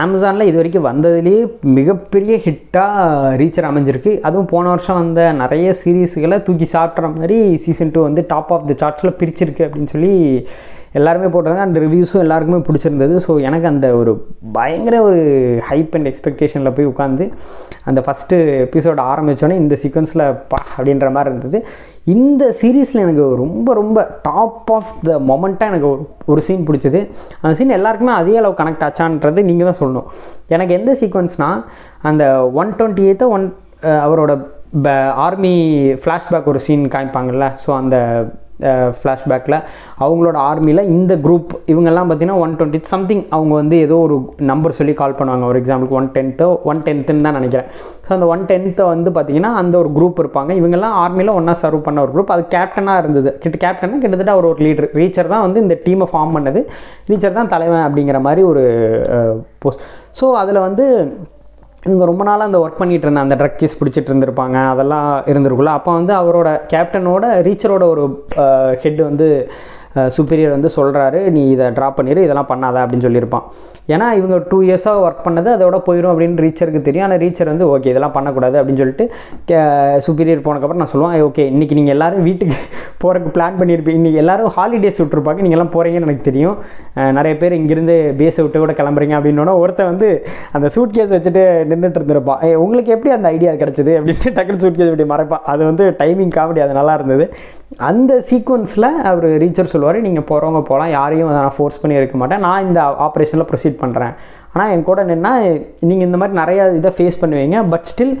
அமேசானில் இது வரைக்கும் வந்ததுலேயே மிகப்பெரிய ஹிட்டாக ரீச்சர் அமைஞ்சிருக்கு. அதுவும் போன வருஷம் வந்த நிறைய சீரீஸுகளை தூக்கி சாப்பிட்ற மாதிரி சீசன் டூ வந்து டாப் ஆஃப் த சார்ட்ஸில் பிரிச்சிருக்கு அப்படின்னு சொல்லி எல்லாருமே போட்டாங்க அந்த ரிவ்யூஸும் எல்லாருக்குமே பிடிச்சிருந்தது. ஸோ எனக்கு அந்த ஒரு பயங்கர ஒரு ஹைப் அண்ட் எக்ஸ்பெக்டேஷனில் போய் உட்காந்து அந்த ஃபஸ்ட்டு எபிசோட் ஆரம்பித்தோடனே இந்த சீக்வன்ஸில் பா அப்படின்ற மாதிரி இருந்தது. இந்த சீரீஸில் எனக்கு ரொம்ப ரொம்ப டாப் ஆஃப் த மொமெண்ட்டாக எனக்கு ஒரு ஒரு சீன் பிடிச்சது. அந்த சீன் எல்லாருக்குமே அதே அளவு கனெக்ட் ஆச்சான்றது நீங்கள் தான் சொல்லணும். எனக்கு எந்த சீக்வன்ஸ்னால் அந்த ஒன் டுவெண்ட்டி எய்த்தை ஒன் அவரோட ப ஆர்மி ஃப்ளாஷ்பேக் ஒரு சீன் காமிப்பாங்கள்ல ஸோ அந்த ஃப்ளாஷ்பேக்கில் அவங்களோட ஆர்மியில் இந்த குரூப் இவங்கெல்லாம் பார்த்தீங்கன்னா ஒன் டுவெண்ட்டி சம்திங் அவங்க வந்து ஏதோ ஒரு நம்பர் சொல்லி கால் பண்ணுவாங்க. ஒரு எக்ஸாம்பிளுக்கு ஒன் டென்த்தோ ஒன் டென்த்துன்னு தான் நினைக்கிறேன். ஸோ அந்த ஒன் டென்த்தை வந்து பார்த்தீங்கன்னா அந்த ஒரு குரூப் இருப்பாங்க. இவங்கெல்லாம் ஆர்மியில் ஒன்றா சர்வ் பண்ண ஒரு குரூப் அது கேப்டனாக இருந்தது. கிட்ட கேப்டன்னா கிட்டத்தட்ட அவர் ஒரு லீடர் ரீச்சர் தான் வந்து இந்த டீமை ஃபார்ம் பண்ணது. ரீச்சர் தான் தலைவன் அப்படிங்கிற மாதிரி ஒரு போஸ்ட் ஸோ அதில் வந்து இவங்க ரொம்ப நாளாக அந்த ஒர்க் பண்ணிகிட்டு இருந்த அந்த ட்ரக் கேஸ் பிடிச்சிட்டு இருந்திருப்பாங்க அதெல்லாம் இருந்திருக்குல்ல அப்போ வந்து அவரோட கேப்டனோட ரீச்சரோட ஒரு ஹெட் வந்து சுப்பீரியர் வந்து சொல்கிறாரு நீ இதை ட்ராப் பண்ணிடு இதெல்லாம் பண்ணாத அப்படின்னு சொல்லியிருப்பான். ஏன்னா இவங்க டூ இயர்ஸாக ஒர்க் பண்ணது அதோட போயிடும் அப்படின்னு ரீச்சருக்கு தெரியும். ஆனால் ரீச்சர் வந்து ஓகே இதெல்லாம் பண்ணக்கூடாது அப்படின்னு சொல்லிட்டு சுப்பீரியர் போனக்கப்புறம் நான் சொல்லுவேன் ஓகே இன்றைக்கி நீங்கள் எல்லோரும் வீட்டுக்கு போகிறதுக்கு பிளான் பண்ணியிருப்பீங்க. இன்றைக்கி எல்லோரும் ஹாலிடேஸ் விட்டுருப்பாங்க. நீங்கள் எல்லாம் போகிறீங்கன்னு எனக்கு தெரியும். நிறைய பேர் இங்கேருந்து பேஸை விட்டு கூட கிளம்புறீங்க அப்படின்னோட ஒருத்தன் வந்து அந்த சூட் கேஸ் வச்சுட்டு நின்றுட்டு இருந்திருப்பான். உங்களுக்கு எப்படி அந்த ஐடியா கிடச்சிது அப்படின்ட்டு டக்குனு சூட் கேஸ் இப்படி மறைப்பான். அது வந்து டைமிங் காமெடி அது நல்லா இருந்தது. அந்த சீக்வன்ஸில் அவர் ரீச்சர் சொல்லுவார் நீங்கள் போகிறவங்க போகலாம் யாரையும் நான் ஃபோர்ஸ் பண்ணி இருக்க மாட்டேன். நான் இந்த ஆப்ரேஷனில் ப்ரொசீட் பண்ணுறேன் ஆனால் என் கூட நின்னா நீங்கள் இந்த மாதிரி நிறையா இதை ஃபேஸ் பண்ணுவீங்க. பட் ஸ்டில்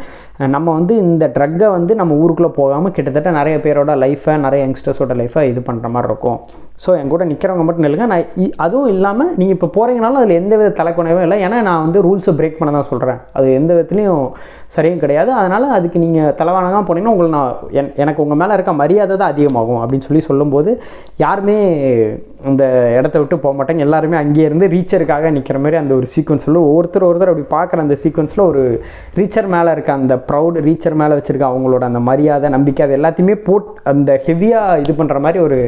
நம்ம வந்து இந்த ட்ரக்கை வந்து நம்ம ஊருக்குள்ளே போகாமல் கிட்டத்தட்ட நிறைய பேரோட லைஃப்பை நிறைய யங்ஸ்டர்ஸோட லைஃப்பை இது பண்ணுற மாதிரி இருக்கும். ஸோ என் கூட நிற்கிறவங்க மட்டும் இல்லைங்க நான் இ- அதுவும் இல்லாமல் நீங்கள் இப்போ போகிறீங்கனாலும் அதில் எந்த வித தலைக்குணவும் இல்லை. ஏன்னா நான் வந்து ரூல்ஸை பிரேக் பண்ண தான் சொல்கிறேன் அது எந்த விதத்துலையும் சரியும் கிடையாது. அதனால் அதுக்கு நீங்கள் தலைவானமாக போனீங்கன்னா உங்களை நான் என் எனக்கு உங்கள் மேலே இருக்க மரியாதை தான் அதிகமாகும் அப்படின்னு சொல்லி சொல்லும்போது யாருமே இந்த இடத்த விட்டு போக மாட்டாங்க. எல்லாருமே அங்கேயே இருந்து ரீச்சருக்காக நிற்கிற மாதிரி அந்த ஒரு சீக்வன்ஸில் ஒருத்தர் ஒருத்தர் அப்படி பார்க்குற அந்த சீக்வன்ஸில் ஒரு ரீச்சர் மேலே இருக்க அந்த ப்ரௌடு ரீச்சர் மேலே வச்சுருக்க அவங்களோட அந்த மரியாதை நம்பிக்கை அது எல்லாத்தையுமே போட் அந்த ஹெவியாக இது பண்ணுற மாதிரி ஒரு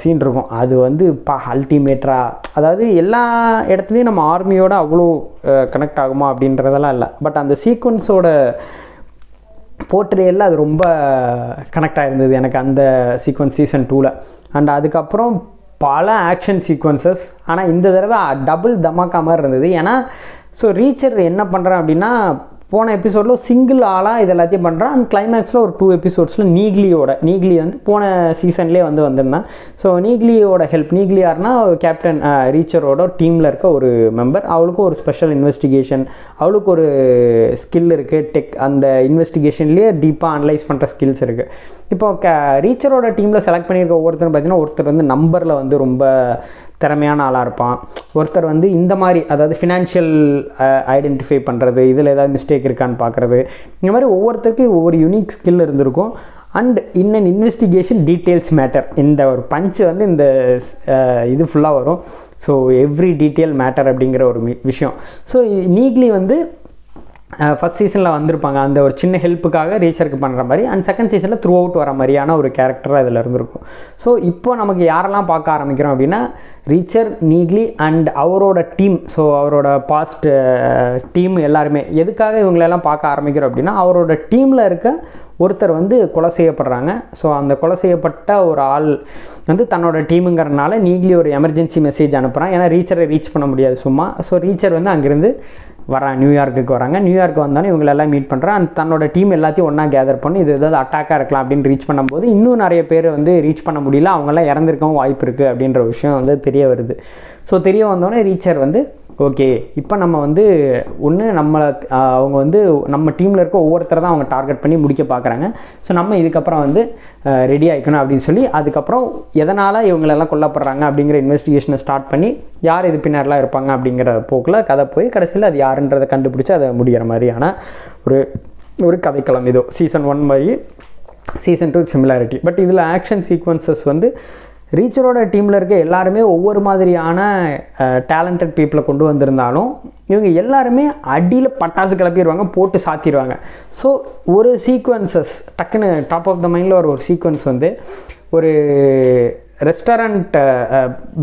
சீன் இருக்கும். அது வந்து பா அல்டிமேட்டராக அதாவது எல்லா இடத்துலையும் நம்ம ஆர்மியோட அவ்வளோ கனெக்ட் ஆகுமா அப்படின்றதெல்லாம் இல்லை. பட் அந்த சீக்வன்ஸோட போர்ட்ரேயில் அது ரொம்ப கனெக்ட் ஆகிருந்தது எனக்கு அந்த சீக்வன்ஸ் சீசன் டூவில் அண்ட் அதுக்கப்புறம் பல ஆக்ஷன் சீக்வன்சஸ் ஆனால் இந்த தடவை டபுள் தமாக்கா மாதிரி இருந்தது. ஏன்னா ஸோ ரீச்சர் என்ன பண்ணுறேன் அப்படின்னா போன எபிசோடில் சிங்கிள் ஆளாக இது எல்லாத்தையும் பண்ணுறான் அண்ட் கிளைமேக்ஸில் ஒரு டூ எபிசோட்ஸில் நீக்லியோட நீக்லி வந்து போன சீசன்லேயே வந்து வந்திருந்தான். ஸோ நீக்லியோட ஹெல்ப் நீக்லி யாருன்னா கேப்டன் ரீச்சரோட டீமில் இருக்க ஒரு மெம்பர் அவளுக்கும் ஒரு ஸ்பெஷல் இன்வெஸ்டிகேஷன் அவளுக்கு ஒரு ஸ்கில் இருக்குது டெக் அந்த இன்வெஸ்டிகேஷன்லேயே டீப்பாக அனலைஸ் பண்ணுற ஸ்கில்ஸ் இருக்குது இப்போ க ரீச்சரோட டீமில் செலக்ட் பண்ணியிருக்க ஒவ்வொருத்தரும் பார்த்தீங்கன்னா ஒருத்தர் வந்து நம்பரில் வந்து ரொம்ப திறமையான ஆளாக இருப்பான். ஒருத்தர் வந்து இந்த மாதிரி அதாவது ஃபினான்ஷியல் ஐடென்டிஃபை பண்ணுறது இதில் ஏதாவது மிஸ்டேக் இருக்கான்னு பார்க்குறது இந்த மாதிரி ஒவ்வொருத்தருக்கும் ஒவ்வொரு யூனிக் ஸ்கில் இருந்திருக்கும். அண்ட் இன்னன் இன்வெஸ்டிகேஷன் டீட்டெயில்ஸ் மேட்டர் இந்த ஒரு பஞ்ச் வந்து இந்த இது ஃபுல்லாக வரும். ஸோ எவ்ரி டீட்டெயில் மேட்டர் அப்படிங்கிற ஒரு விஷயம். ஸோ நீக்லி வந்து ஃபஸ்ட் சீசனில் வந்திருப்பாங்க. அந்த ஒரு சின்ன ஹெல்ப்புக்காக ரீச்சருக்கு பண்ணுற மாதிரி அண்ட் செகண்ட் சீசனில் த்ரூ அவுட் வர மாதிரியான ஒரு கேரக்டராக இதில் இருந்திருக்கும். ஸோ இப்போ நமக்கு யாரெல்லாம் பார்க்க ஆரம்பிக்கிறோம் அப்படின்னா ரீச்சர் நீக்லி அண்ட் அவரோட டீம் ஸோ அவரோட பாஸ்ட் டீம் எல்லாருமே. எதுக்காக இவங்களெல்லாம் பார்க்க ஆரம்பிக்கிறோம் அப்படின்னா அவரோட டீமில் இருக்க ஒருத்தர் வந்து கொலை செய்யப்படுறாங்க. ஸோ அந்த கொலை செய்யப்பட்ட ஒரு ஆள் வந்து தன்னோட டீமுங்கிறனால நீக்லி ஒரு எமர்ஜென்சி மெசேஜ் அனுப்புகிறான் ஏன்னா ரீச்சரை ரீச் பண்ண முடியாது சும்மா. ஸோ ரீச்சர் வந்து அங்கேருந்து வரான் நியூயார்க்குக்கு வராங்க. நியூயார்க் வந்தோன்னே இவங்களெல்லாம் மீட் பண்ணுறான் அண்ட் தன்னோட டீம் எல்லாத்தையும் ஒன்றா கேதர் பண்ணி இது ஏதாவது அட்டாக்காக இருக்கலாம் அப்படின்னு ரீச் பண்ணும்போது இன்னும் நிறைய பேர் வந்து ரீச் பண்ண முடியல. அவங்கெல்லாம் இறந்துருக்கவும் வாய்ப்பு இருக்குது அப்படின்ற விஷயம் வந்து தெரிய வருது. ஸோ தெரிய வந்தோடனே ரீச்சர் வந்து ஓகே இப்போ நம்ம வந்து ஒன்று நம்மளை அவங்க வந்து நம்ம டீமில் இருக்க ஒவ்வொருத்தரை தான் அவங்க டார்கெட் பண்ணி முடிக்க பார்க்குறாங்க ஸோ நம்ம இதுக்கப்புறம் வந்து ரெடி ஆகிக்கணும் அப்படின்னு சொல்லி அதுக்கப்புறம் எதனால் இவங்களெல்லாம் கொல்லப்படுறாங்க அப்படிங்கிற இன்வெஸ்டிகேஷனை ஸ்டார்ட் பண்ணி யார் இது பின்னாடிலாம் இருப்பாங்க அப்படிங்கிற போக்கில் கதை போய் கடைசியில் அது யாருன்றதை கண்டுபிடிச்சி அதை முடிகிற மாதிரியான ஒரு ஒரு கதைக்களம் இதோ. சீசன் ஒன் மாதிரி சீசன் டூ சிமிலாரிட்டி பட் இதில் ஆக்ஷன் சீக்வன்சஸ் வந்து ரீச்சரோட டீமில் இருக்க எல்லாருமே ஒவ்வொரு மாதிரியான டேலண்டட் பீப்புளை கொண்டு வந்திருந்தாலும் இவங்க எல்லாருமே அடியில் பட்டாசு கிளப்பிடுவாங்க போட்டு சாத்திடுவாங்க ஸோ ஒரு சீக்வன்சஸ் டக்குன்னு டாப் ஆஃப் த மைண்டில் ஒரு ஒரு சீக்வன்ஸ் வந்து ஒரு ரெஸ்டாரண்ட்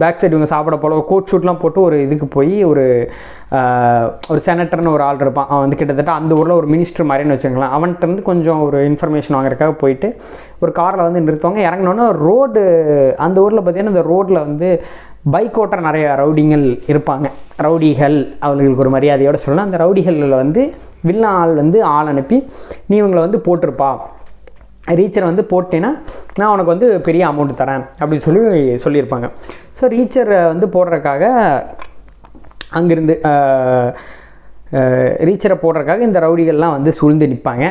பேக் சைடு இவங்க சாப்பிட போல ஒரு கோட் ஷூட்லாம் போட்டு ஒரு இதுக்கு போய் ஒரு ஒரு செனட்டர்னு ஒரு ஆள் இருப்பான். அவன் வந்து கிட்டத்தட்ட அந்த ஊரில் ஒரு மினிஸ்டர் மாதிரின்னு வச்சுக்கலாம் அவன்கிட்ட இருந்து கொஞ்சம் ஒரு இன்ஃபர்மேஷன் வாங்குறதுக்காக போயிட்டு ஒரு காரில் வந்து நிறுத்துவாங்க. இறங்கினோன்னே ரோடு அந்த ஊரில் பார்த்தீங்கன்னா இந்த ரோட்டில் வந்து பைக் ஓட்டுற நிறைய ரவுடிங்கள் இருப்பாங்க. ரவுடிகள் அவங்களுக்கு ஒரு மரியாதையோடு சொல்லலாம் அந்த ரவுடிகளில் வந்து வில்லன் ஆள் வந்து ஆள் அனுப்பி நீ இவங்களை வந்து போட்டிருப்பா. ரீச்சரை வந்து போட்டேன்னா நான் உனக்கு வந்து பெரிய அமௌண்ட் தரேன் அப்படின்னு சொல்லி சொல்லியிருப்பாங்க. ஸோ ரீச்சரை வந்து போடுறதுக்காக அங்கேருந்து ரீச்சரை போடுறதுக்காக இந்த ரவுடிகள்லாம் வந்து சூழ்ந்து நிற்பாங்க.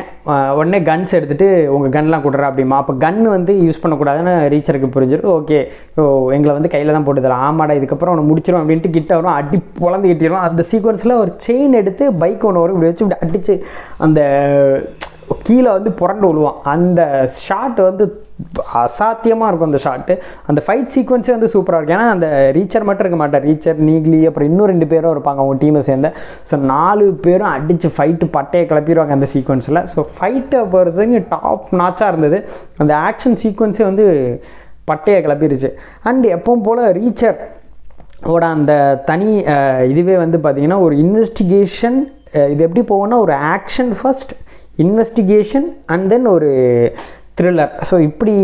உடனே கன்ஸ் எடுத்துகிட்டு உங்கள் கன்லாம் கொடுறா அப்படிமா. அப்போ கன் வந்து யூஸ் பண்ணக்கூடாதுன்னு ரீச்சருக்கு புரிஞ்சிருக்கு ஓகே ஓ எங்களை வந்து கையில் தான் போட்டு தரலாம் ஆமாடா இதுக்கப்புறம் அவனை முடிச்சிடும் அப்படின்ட்டு கிட்ட வரும். அடி பொழந்து கிட்டிடும் அந்த சீக்வன்ஸில் ஒரு செயின் எடுத்து பைக் ஒன்று வரும். இப்படி வச்சு இப்படி அடித்து அந்த கீழே வந்து புரண்டு விழுவான். அந்த ஷாட் வந்து அசாத்தியமாக இருக்கும் அந்த ஷாட்டு அந்த ஃபைட் சீக்வன்ஸே வந்து சூப்பராக இருக்கும். ஏன்னா அந்த ரீச்சர் மட்டும் இருக்க மாட்டார். ரீச்சர் நீக்லி அப்புறம் இன்னும் ரெண்டு பேரும் இருப்பாங்க அவங்க டீமை சேர்ந்த. ஸோ நாலு பேரும் அடித்து ஃபைட்டு பட்டையை கிளப்பிடுவாங்க அந்த சீக்வன்ஸில் ஸோ ஃபைட்டை பொறுத்தவங்க டாப் நாச்சாக இருந்தது. அந்த ஆக்ஷன் சீக்வன்ஸே வந்து பட்டையை கிளப்பிருச்சு அண்ட் எப்பவும் போல் ரீச்சர் ஓட அந்த தனி இதுவே வந்து பார்த்திங்கன்னா ஒரு இன்வெஸ்டிகேஷன் இது எப்படி போகும்னா ஒரு action first investigation and then ஒரு த்ரில்லர் ஸோ இப்படி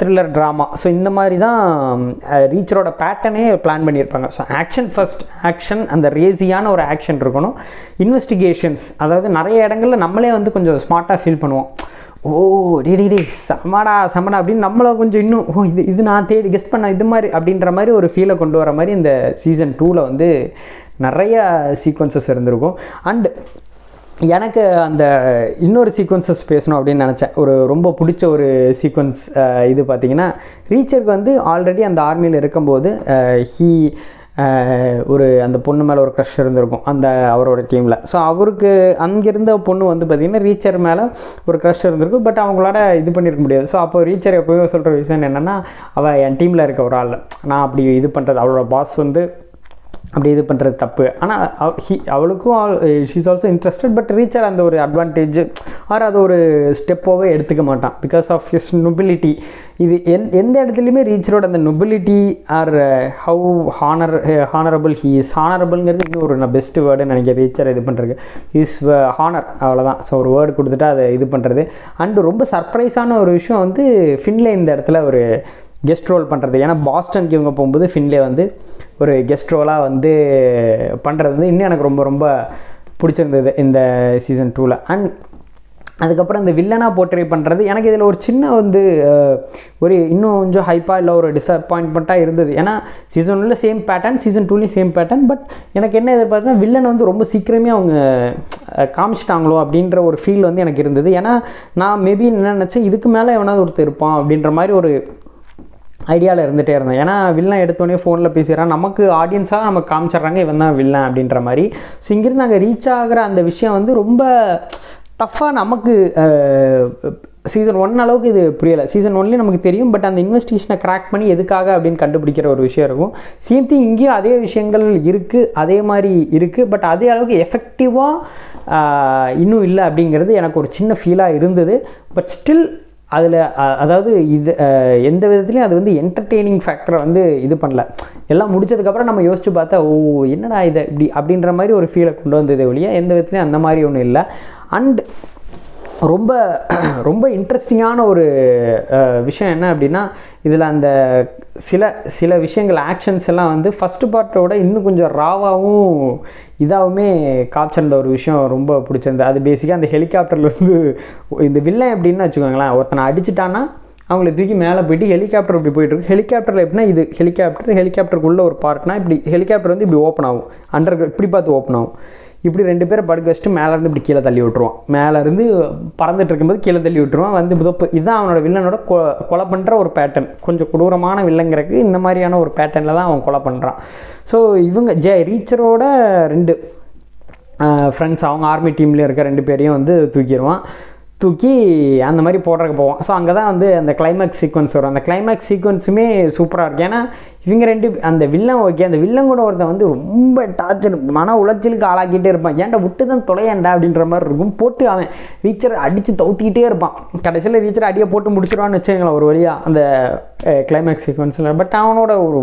த்ரில்லர் ட்ராமா ஸோ இந்த மாதிரி தான் ரீச்சரோட பேட்டர்னே பிளான் பண்ணியிருப்பாங்க. ஸோ ஆக்ஷன் ஃபஸ்ட் ஆக்ஷன் அந்த ரேசியான ஒரு ஆக்ஷன் இருக்கணும். இன்வெஸ்டிகேஷன்ஸ் அதாவது நிறைய இடங்களில் நம்மளே வந்து கொஞ்சம் ஸ்மார்ட்டாக ஃபீல் பண்ணுவோம். ஓ டே டே டே சமடா சமடா அப்படின்னு நம்மளை கொஞ்சம் இன்னும் ஓ இது இது நான் தேடி கெஸ்ட் பண்ண இது மாதிரி அப்படின்ற மாதிரி ஒரு ஃபீலை கொண்டு வர மாதிரி இந்த சீசன் டூவில் வந்து நிறைய சீக்வன்சஸ் இருந்திருக்கும். அண்டு எனக்கு அந்த இன்னொரு சீக்வன்சஸ் பேசணும் அப்படின்னு நினச்சேன். ஒரு ரொம்ப பிடிச்ச ஒரு சீக்வன்ஸ் இது பார்த்தீங்கன்னா ரீச்சருக்கு வந்து ஆல்ரெடி அந்த ஆர்மியில் இருக்கும்போது ஹீ ஒரு அந்த பொண்ணு மேலே ஒரு க்ரஷ் இருந்திருக்கும் அந்த அவரோட டீமில் ஸோ அவருக்கு அங்கிருந்த பொண்ணு வந்து பார்த்திங்கன்னா ரீச்சர் மேலே ஒரு க்ரஷ் இருந்திருக்கும் பட் அவங்களால இது பண்ணியிருக்க முடியாது. ஸோ அப்போ ரீச்சர் எப்போயுமே சொல்கிற விஷயம் என்னென்னா அவள் என் டீமில் இருக்க ஒரு ஆள். நான் அப்படி இது பண்ணுறது அவளோட பாஸ் வந்து அப்படி இது பண்ணுறது தப்பு. ஆனால் ஹி அவளுக்கும் she's also interested but Reacher அந்த ஒரு அட்வான்டேஜ் ஆர் அது ஒரு ஸ்டெப்போவே எடுத்துக்க மாட்டான். பிகாஸ் ஆஃப் ஹிஸ் நொபிலிட்டி இது எந் எந்த இடத்துலையுமே ரீச்சரோட அந்த nobility or how honour honourable he is ஹானரபிள்ங்கிறது இன்னும் ஒரு நான் பெஸ்ட் வேர்டுன்னு நினைக்கிறேன். ரீச்சர் இது பண்ணுறதுக்கு இஸ் ஹானர் அவ்வளோதான் ஸோ ஒரு வேர்டு கொடுத்துட்டு அதை இது பண்ணுறது அண்டு ரொம்ப சர்ப்ரைஸான ஒரு விஷயம் வந்து ஃபின்லே இந்த இடத்துல ஒரு கெஸ்ட் ரோல் பண்ணுறது ஏன்னா பாஸ்டனுக்கு இவங்க போகும்போது ஃபின்லே வந்து ஒரு கெஸ்ட் ரோலாக வந்து பண்ணுறது வந்து இன்னும் எனக்கு ரொம்ப ரொம்ப பிடிச்சிருந்தது இந்த சீசன் டூவில் அண்ட் அதுக்கப்புறம் இந்த வில்லனாக போர்ட்ரே பண்ணுறது எனக்கு இதில் ஒரு சின்ன வந்து ஒரு இன்னும் கொஞ்சம் ஹைப்பாக இல்லை ஒரு டிசப்பாயின்மெண்ட்டாக இருந்தது. ஏன்னா சீசன் ஒன்றில் சேம் பேட்டர்ன் சீசன் டூலேயும் சேம் பேட்டர்ன் பட் எனக்கு என்ன எதிர்பார்த்தா வில்லன் வந்து ரொம்ப சீக்கிரமே அவங்க காமிச்சிட்டாங்களோ அப்படின்ற ஒரு ஃபீல் வந்து எனக்கு இருந்தது. ஏன்னா நான் மேபி என்ன நினச்சேன் இதுக்கு மேலே எவனாவது ஒருத்தர் இருப்பான் அப்படின்ற மாதிரி ஒரு ஐடியாவில் இருந்துகிட்டே இருந்தேன். ஏன்னா வில்லன் எடுத்தோடனே ஃபோனில் பேசுகிறான் நமக்கு ஆடியன்ஸாக நமக்கு காமிச்சிட்றாங்க இவன் தான் வில்லன் அப்படின்ற மாதிரி. ஸோ இங்கேருந்து அங்கே ரீச் ஆகிற அந்த விஷயம் வந்து ரொம்ப டஃப்பாக நமக்கு சீசன் ஒன் அளவுக்கு இது புரியலை. சீசன் ஒன்லேயும் நமக்கு தெரியும் பட் அந்த இன்வெஸ்டிகேஷனை கிராக் பண்ணி எதுக்காக அப்படின்னு கண்டுபிடிக்கிற ஒரு விஷயம் இருக்கும். சேம் திங் இங்கேயும் அதே விஷயங்கள் இருக்குது அதே மாதிரி இருக்குது பட் அதே அளவுக்கு எஃபெக்டிவாக இன்னும் இல்லை அப்படிங்கிறது எனக்கு ஒரு சின்ன ஃபீலாக இருந்தது. பட் ஸ்டில் அதில் அதாவது இது எந்த விதத்துலையும் அது வந்து என்டர்டெய்னிங் ஃபேக்டரை வந்து இது பண்ணல. எல்லாம் முடிச்சதுக்கப்புறம் நம்ம யோசிச்சு பார்த்தா ஓ என்னடா இதை இப்படி அப்படின்ற மாதிரி ஒரு ஃபீலை கொண்டு வந்தது ஒழிய எந்த விதத்துலையும் அந்த மாதிரி ஒன்றும் இல்லை. அண்ட் ரொம்ப ரொம்ப இன்ட்ரெஸ்டிங்கான ஒரு விஷயம் என்ன அப்படின்னா இதில் அந்த சில சில விஷயங்கள் ஆக்ஷன்ஸ் எல்லாம் வந்து ஃபஸ்ட்டு பார்ட்டோட இன்னும் கொஞ்சம் ராவாகவும் இதாகவுமே காப்பிச்சிருந்த ஒரு விஷயம் ரொம்ப பிடிச்சிருந்தது. அது பேசிக்காக அந்த ஹெலிகாப்டர்லேருந்து இந்த வில்லன் எப்படின்னு வச்சுக்கோங்களேன் ஒருத்தனை அடிச்சிட்டான்னா அவங்கள தூக்கி மேலே போயிட்டு ஹெலிகாப்டர் இப்படி போயிட்டுருக்கு. ஹெலிகாப்டரில் எப்படின்னா இது ஹெலிகாப்டர் ஹெலிகாப்டருக்குள்ளே ஒரு பார்ட்னா இப்படி ஹெலிகாப்டர் வந்து இப்படி ஓப்பன் ஆகும். அண்டர் இப்படி பார்த்து ஓப்பன் ஆகும். இப்படி ரெண்டு பேரை படுக்க வச்சுட்டு மேலேருந்து இப்படி கீழே தள்ளி விட்டுருவான். மேலேருந்து பறந்துட்டு இருக்கும்போது கீழே தள்ளி விட்டுருவான். வந்து புதப்பு இதுதான் அவனோட வில்லனோட கொ கொலை பண்ணுற ஒரு பேட்டர்ன் கொஞ்சம் கொடூரமான வில்லங்கிறதுக்கு இந்த மாதிரியான ஒரு பேட்டர்னில் தான் அவன் கொலை பண்ணுறான் ஸோ இவங்க ஜே ரீச்சரோட ரெண்டு ஃப்ரெண்ட்ஸ் அவங்க ஆர்மி டீம்லேயும் இருக்க ரெண்டு பேரையும் வந்து தூக்கிடுவான். தூக்கி அந்த மாதிரி போடுறதுக்கு போவோம். ஸோ அங்கே தான் வந்து அந்த கிளைமேக்ஸ் சீக்வன்ஸ் வரும். அந்த கிளைமேக்ஸ் சீக்வன்ஸுமே சூப்பராக இருக்கும். ஏன்னா இவங்க ரெண்டு அந்த வில்லன் ஓகே அந்த வில்லன் கூட ஒருத்தன் வந்து ரொம்ப டார்ச்சர் மன உளைச்சலுக்கு ஆளாக்கிட்டே இருப்பான். ஏன்டா விட்டு தான் தொலையண்டா அப்படின்ற மாதிரி இருக்கும். போட்டு அவன் ரீச்சர் அடித்து தவுத்திக்கிட்டே இருப்பான். கடைசியில் ரீச்சர் அடியை போட்டு முடிச்சிருவான்னு வச்சுங்களேன் ஒரு வழியாக அந்த கிளைமேக்ஸ் சீக்வன்ஸில் பட் அவனோட ஒரு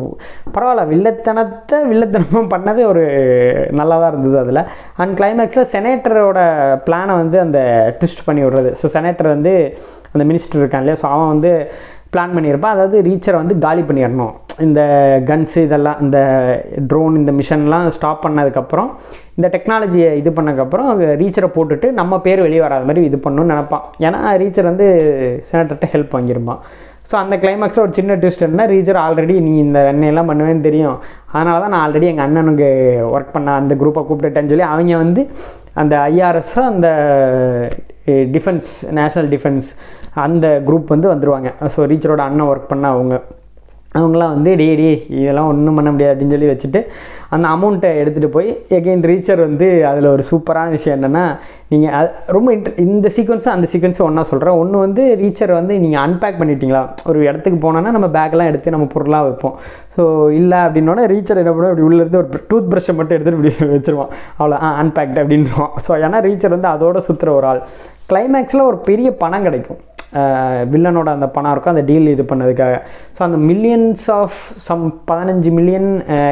பரவாயில்ல வில்லத்தனத்தை வில்லத்தனமாக பண்ணது ஒரு நல்லா தான் இருந்தது அதில். அண்ட் கிளைமேக்ஸில் செனேட்டரோட பிளானை வந்து அந்த ட்விஸ்ட் பண்ணி விடுறது. ஸோ செனேட்டர் வந்து அந்த மினிஸ்டர் இருக்கான் இல்லையா ஸோ அவன் வந்து பிளான் பண்ணியிருப்பான். அதாவது ரீச்சரை வந்து காலி பண்ணிடணும் இந்த கன்ஸு இதெல்லாம் இந்த ட்ரோன் இந்த மிஷன்லாம் ஸ்டாப் பண்ணதுக்கப்புறம் இந்த டெக்னாலஜியை இது பண்ணதுக்கப்புறம் ரீச்சரை போட்டுட்டு நம்ம பேர் வெளியே வராத மாதிரி இது பண்ணணும்னு நினப்பான். ஏன்னா ரீச்சர் வந்து செனட்டர்கிட்ட ஹெல்ப் வாங்கியிருப்பான். ஸோ அந்த கிளைமேக்ஸில் ஒரு சின்ன ட்விஸ்ட் என்ன ரீச்சர் ஆல்ரெடி நீ இந்த எண்ணெயெல்லாம் பண்ணுவேன்னு தெரியும். அதனால தான் நான் ஆல்ரெடி எங்கள் அண்ணனுக்கு ஒர்க் பண்ண அந்த குரூப்பை கூப்பிட்டுட்டேன்னு சொல்லி அவங்க வந்து அந்த ஐஆர்எஸ் அந்த டிஃபென்ஸ் நேஷ்னல் டிஃபென்ஸ் அந்த குரூப் வந்து வந்துடுவாங்க ஸோ ரீச்சரோட அண்ணன் ஒர்க் பண்ண அவங்க. அவங்களாம் வந்து டே டே இதெல்லாம் ஒன்றும் பண்ண முடியாது அப்படின்னு சொல்லி வச்சுட்டு அந்த அமௌண்ட்டை எடுத்துகிட்டு போய் எகெயின் ரீச்சர் வந்து அதில் ஒரு சூப்பரான விஷயம் என்னென்னா நீங்கள் அது ரொம்ப இன்ட்ர இந்த சீக்வன்ஸும் அந்த சீக்வன்ஸும் ஒன்றா சொல்கிறேன் ஒன்று வந்து ரீச்சர் வந்து நீங்கள் அன்பேக் பண்ணிட்டீங்களா? ஒரு இடத்துக்கு போனோன்னா நம்ம பேக்கெலாம் எடுத்து நம்ம பொருளாக வைப்போம். ஸோ இல்லை அப்படின்னோன்னா ரீச்சர் என்ன பண்ணுவோம்? இப்படி உள்ளேருந்து ஒரு டூத் ப்ரஷ்ஷை மட்டும் எடுத்துகிட்டு இப்படி வச்சுருவோம். அவ்வளோ ஆ அன்பேக்ட் அப்படின்வான் ஸோ ஏன்னா ரீச்சர் வந்து அதோட சுற்றுற ஒரு ஆள். கிளைமேக்ஸில் ஒரு பெரிய பணம் கிடைக்கும். வில்லனோட அந்த பணம் இருக்கும் அந்த டீல் இது பண்ணதுக்காக. ஸோ அந்த மில்லியன்ஸ் ஆஃப் சம் பதினஞ்சு மில்லியன்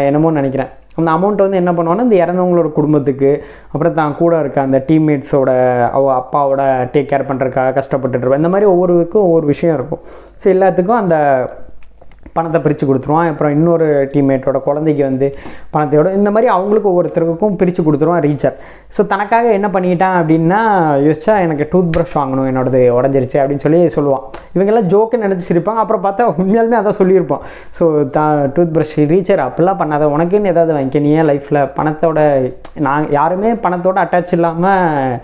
என்னமோ நினைக்கிறேன். அந்த அமௌண்ட் வந்து என்ன பண்ணுவான்னா இந்த இறந்தவங்களோட குடும்பத்துக்கு அப்புறம் தான் கூட இருக்க அந்த டீம்மேட்ஸோட அவ அப்பாவோட டேக் கேர் பண்ணுறதுக்காக கஷ்டப்பட்டுட்டு இருப்பேன் இந்த மாதிரி ஒவ்வொருக்கும் ஒவ்வொரு விஷயம் இருக்கும். ஸோ எல்லாத்துக்கும் அந்த பணத்தை பிரித்து கொடுத்துருவான். அப்புறம் இன்னொரு டீம்மேட்டோட குழந்தைக்கு வந்து பணத்தையோட இந்த மாதிரி அவங்களுக்கு ஒவ்வொருத்தருக்கும் பிரித்து கொடுத்துருவான் ரீச்சர் ஸோ தனக்காக என்ன பண்ணிட்டான் அப்படின்னா யோசிச்சா எனக்கு டூத் ப்ரஷ் வாங்கணும் என்னோடது உடஞ்சிருச்சு அப்படின்னு சொல்லி சொல்லுவான். இவங்கெல்லாம் ஜோக்கு நினச்சி சிரிப்பாங்க. அப்புறம் பார்த்தா உண்மையாலுமே அதான் சொல்லியிருப்போம். So the toothbrush Reacher அப்படிலாம் பண்ணாத. உனக்குன்னு ஏதாவது வாங்கிக்க. நீ ஏன் லைஃப்பில் பணத்தோட நான் யாருமே பணத்தோட அட்டாச் இல்லாமல்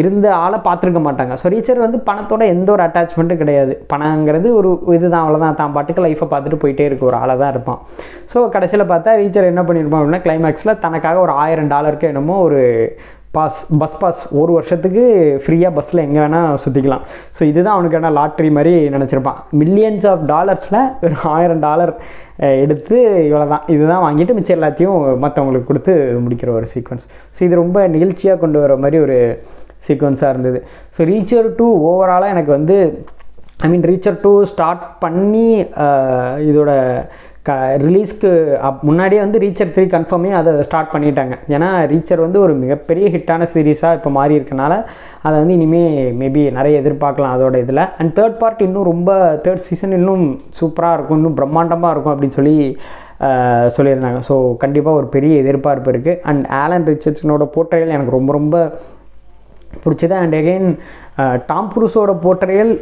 இருந்த ஆளை பார்த்துருக்க மாட்டாங்க. ஸோ ரீச்சர் வந்து பணத்தோட எந்த ஒரு அட்டாச்மெண்ட்டும் கிடையாது. பணங்கிறது ஒரு இதுதான் அவ்வளோதான் தான் பாட்டுக்கு லைஃப்பை பார்த்துட்டு போயிட்டே இருக்க. ஒரு ஆளாக தான் இருப்பான். ஸோ கடைசியில் பார்த்தா ரீச்சர் என்ன பண்ணியிருப்பான் அப்படின்னா கிளைமேக்ஸில் தனக்காக ஒரு ஆயிரம் டாலருக்கு என்னமோ ஒரு பாஸ் பஸ் பாஸ் ஒரு வருஷத்துக்கு ஃப்ரீயாக பஸ்ஸில் எங்கே வேணால் சுற்றிக்கலாம் ஸோ இதுதான் அவனுக்கான லாட்ரி மாதிரி நினச்சிருப்பான். மில்லியன்ஸ் ஆஃப் டாலர்ஸில் ஒரு ஆயிரம் டாலர் எடுத்து இவ்வளோ தான் இதுதான் வாங்கிட்டு மிச்சம் எல்லாத்தையும் மற்றவங்களுக்கு கொடுத்து முடிக்கிற ஒரு சீக்வன்ஸ் ஸோ இது ரொம்ப நிகழ்ச்சியாக கொண்டு வர மாதிரி ஒரு சீக்வன்ஸாக இருந்தது. ஸோ ரீச்சர் டூ ஓவராலாக எனக்கு வந்து ஐ மீன் ரீச்சர் டூ ஸ்டார்ட் பண்ணி இதோட க ரிலீஸ்க்கு அப் முன்னாடியே வந்து ரீச்சர் த்ரீ கன்ஃபார்மே அதை ஸ்டார்ட் பண்ணிட்டாங்க. ஏன்னா ரீச்சர் வந்து ஒரு மிகப்பெரிய ஹிட்டான சீரீஸாக இப்போ மாறி இருக்கனால அதை வந்து இனிமேல் மேபி நிறைய எதிர்பார்க்கலாம் அதோட இதில். அண்ட் தேர்ட் பார்ட் இன்னும் ரொம்ப தேர்ட் சீசன் இன்னும் சூப்பராக இருக்கும் இன்னும் பிரம்மாண்டமாக இருக்கும் அப்படின்னு சொல்லி சொல்லியிருந்தாங்க. ஸோ கண்டிப்பாக ஒரு பெரிய எதிர்பார்ப்பு இருக்குது அண்ட் ஆலன் ரிச்சர்ட்ஸனோட போர்ட்ரையல் எனக்கு ரொம்ப ரொம்ப பிடிச்சது. அண்ட் எகெயின் டாம் குரூஸோட போர்ட்ரையல்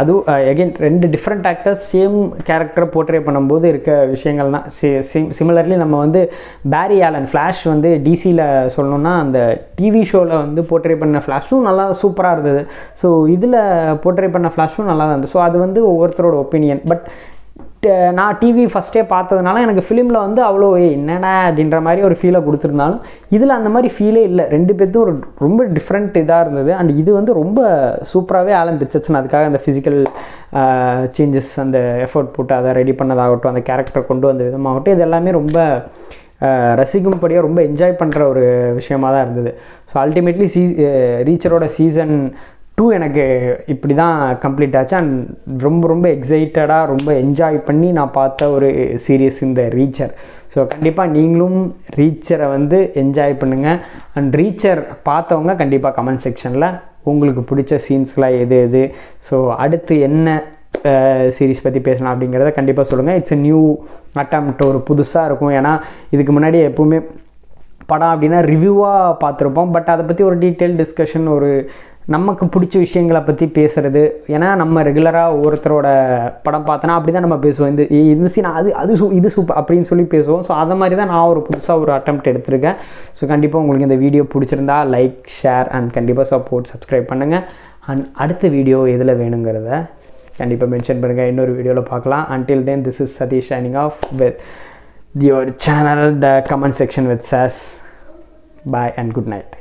அது uh, எகெயின் ரெண்டு டிஃப்ரெண்ட் ஆக்டர்ஸ் சேம் கேரக்டரை போர்ட்ரே பண்ணும்போது இருக்க விஷயங்கள் தான் சிமிலர்லி நம்ம வந்து பேரி ஆலன் ஃப்ளாஷ் வந்து டிசியில் சொல்லணுன்னா அந்த டிவி ஷோவில் வந்து போர்ட்ரே பண்ண ஃப்ளாஷும் நல்லா சூப்பராக இருந்தது. ஸோ இதில் போர்ட்ரே பண்ண ஃப்ளாஷும் நல்லா தான் இருந்தது. ஸோ அது வந்து ஒவ்வொருத்தரோட ஒப்பீனியன் பட் நான் டிவி ஃபஸ்ட்டே பார்த்ததுனால எனக்கு ஃபிலிமில் வந்து அவ்வளோ என்னென்ன என்னடா? அப்படின்ற மாதிரி ஒரு ஃபீலை கொடுத்துருந்தாலும் இதில் அந்த மாதிரி ஃபீலே இல்லை. ரெண்டு பேர்த்தும் ஒரு ரொம்ப டிஃப்ரெண்ட் இதாக இருந்தது. அண்ட் இது வந்து ரொம்ப சூப்பராகவே ஆலன் ரிச்சர்ட்சன் அதுக்காக அந்த ஃபிசிக்கல் சேஞ்சஸ் அந்த எஃபர்ட் போட்டு அதை ரெடி பண்ணதாகட்டும் அந்த கேரக்டர் கொண்டு வந்த விதமாகட்டும் இது எல்லாமே ரொம்ப ரசிக்கும்படியாக ரொம்ப என்ஜாய் பண்ணுற ஒரு விஷயமா தான் இருந்தது. ஸோ அல்டிமேட்லி சீ ரீச்சரோட சீசன் டூ எனக்கு இப்படி தான் கம்ப்ளீட் ஆச்சு. அண்ட் ரொம்ப ரொம்ப எக்ஸைட்டடாக ரொம்ப என்ஜாய் பண்ணி நான் பார்த்த ஒரு சீரியஸ் இந்த ரீச்சர் ஸோ கண்டிப்பாக நீங்களும் ரீச்சரை வந்து என்ஜாய் பண்ணுங்கள் அண்ட் ரீச்சர் பார்த்தவங்க கண்டிப்பாக கமெண்ட் செக்ஷனில் உங்களுக்கு பிடிச்ச சீன்ஸ்லாம் எது எது. ஸோ அடுத்து என்ன சீரிஸ் பற்றி பேசலாம் அப்படிங்கிறத கண்டிப்பாக சொல்லுங்கள் இட்ஸ் எ நியூ அட்டம்ப்ட் ஒரு புதுசாக இருக்கும். ஏன்னா இதுக்கு முன்னாடி எப்போவுமே படம் அப்படின்னா ரிவ்யூவாக பார்த்துருப்போம். பட் அதை பற்றி ஒரு டீட்டெயில் டிஸ்கஷன் ஒரு நமக்கு பிடிச்ச விஷயங்களை பற்றி பேசுகிறது ஏன்னா நம்ம ரெகுலராக ஒவ்வொருத்தரோட படம் பார்த்தோன்னா அப்படி தான் நம்ம பேசுவோம். இந்த இந்த சீன் அது அது சூ இது சூப்பர் அப்படின்னு சொல்லி பேசுவோம். ஸோ அதை மாதிரி தான் நான் ஒரு புதுசாக ஒரு அட்டம் எடுத்திருக்கேன். ஸோ கண்டிப்பாக உங்களுக்கு இந்த வீடியோ பிடிச்சிருந்தா லைக் ஷேர் அண்ட் கண்டிப்பாக சப்போர்ட் சப்ஸ்கிரைப் பண்ணுங்கள் அண்ட் அடுத்த வீடியோ எதில் வேணுங்கிறத கண்டிப்பாக மென்ஷன் பண்ணுங்கள் இன்னொரு வீடியோவில் பார்க்கலாம். Until then this is Satish signing off with your channel the comment section with us bye and good night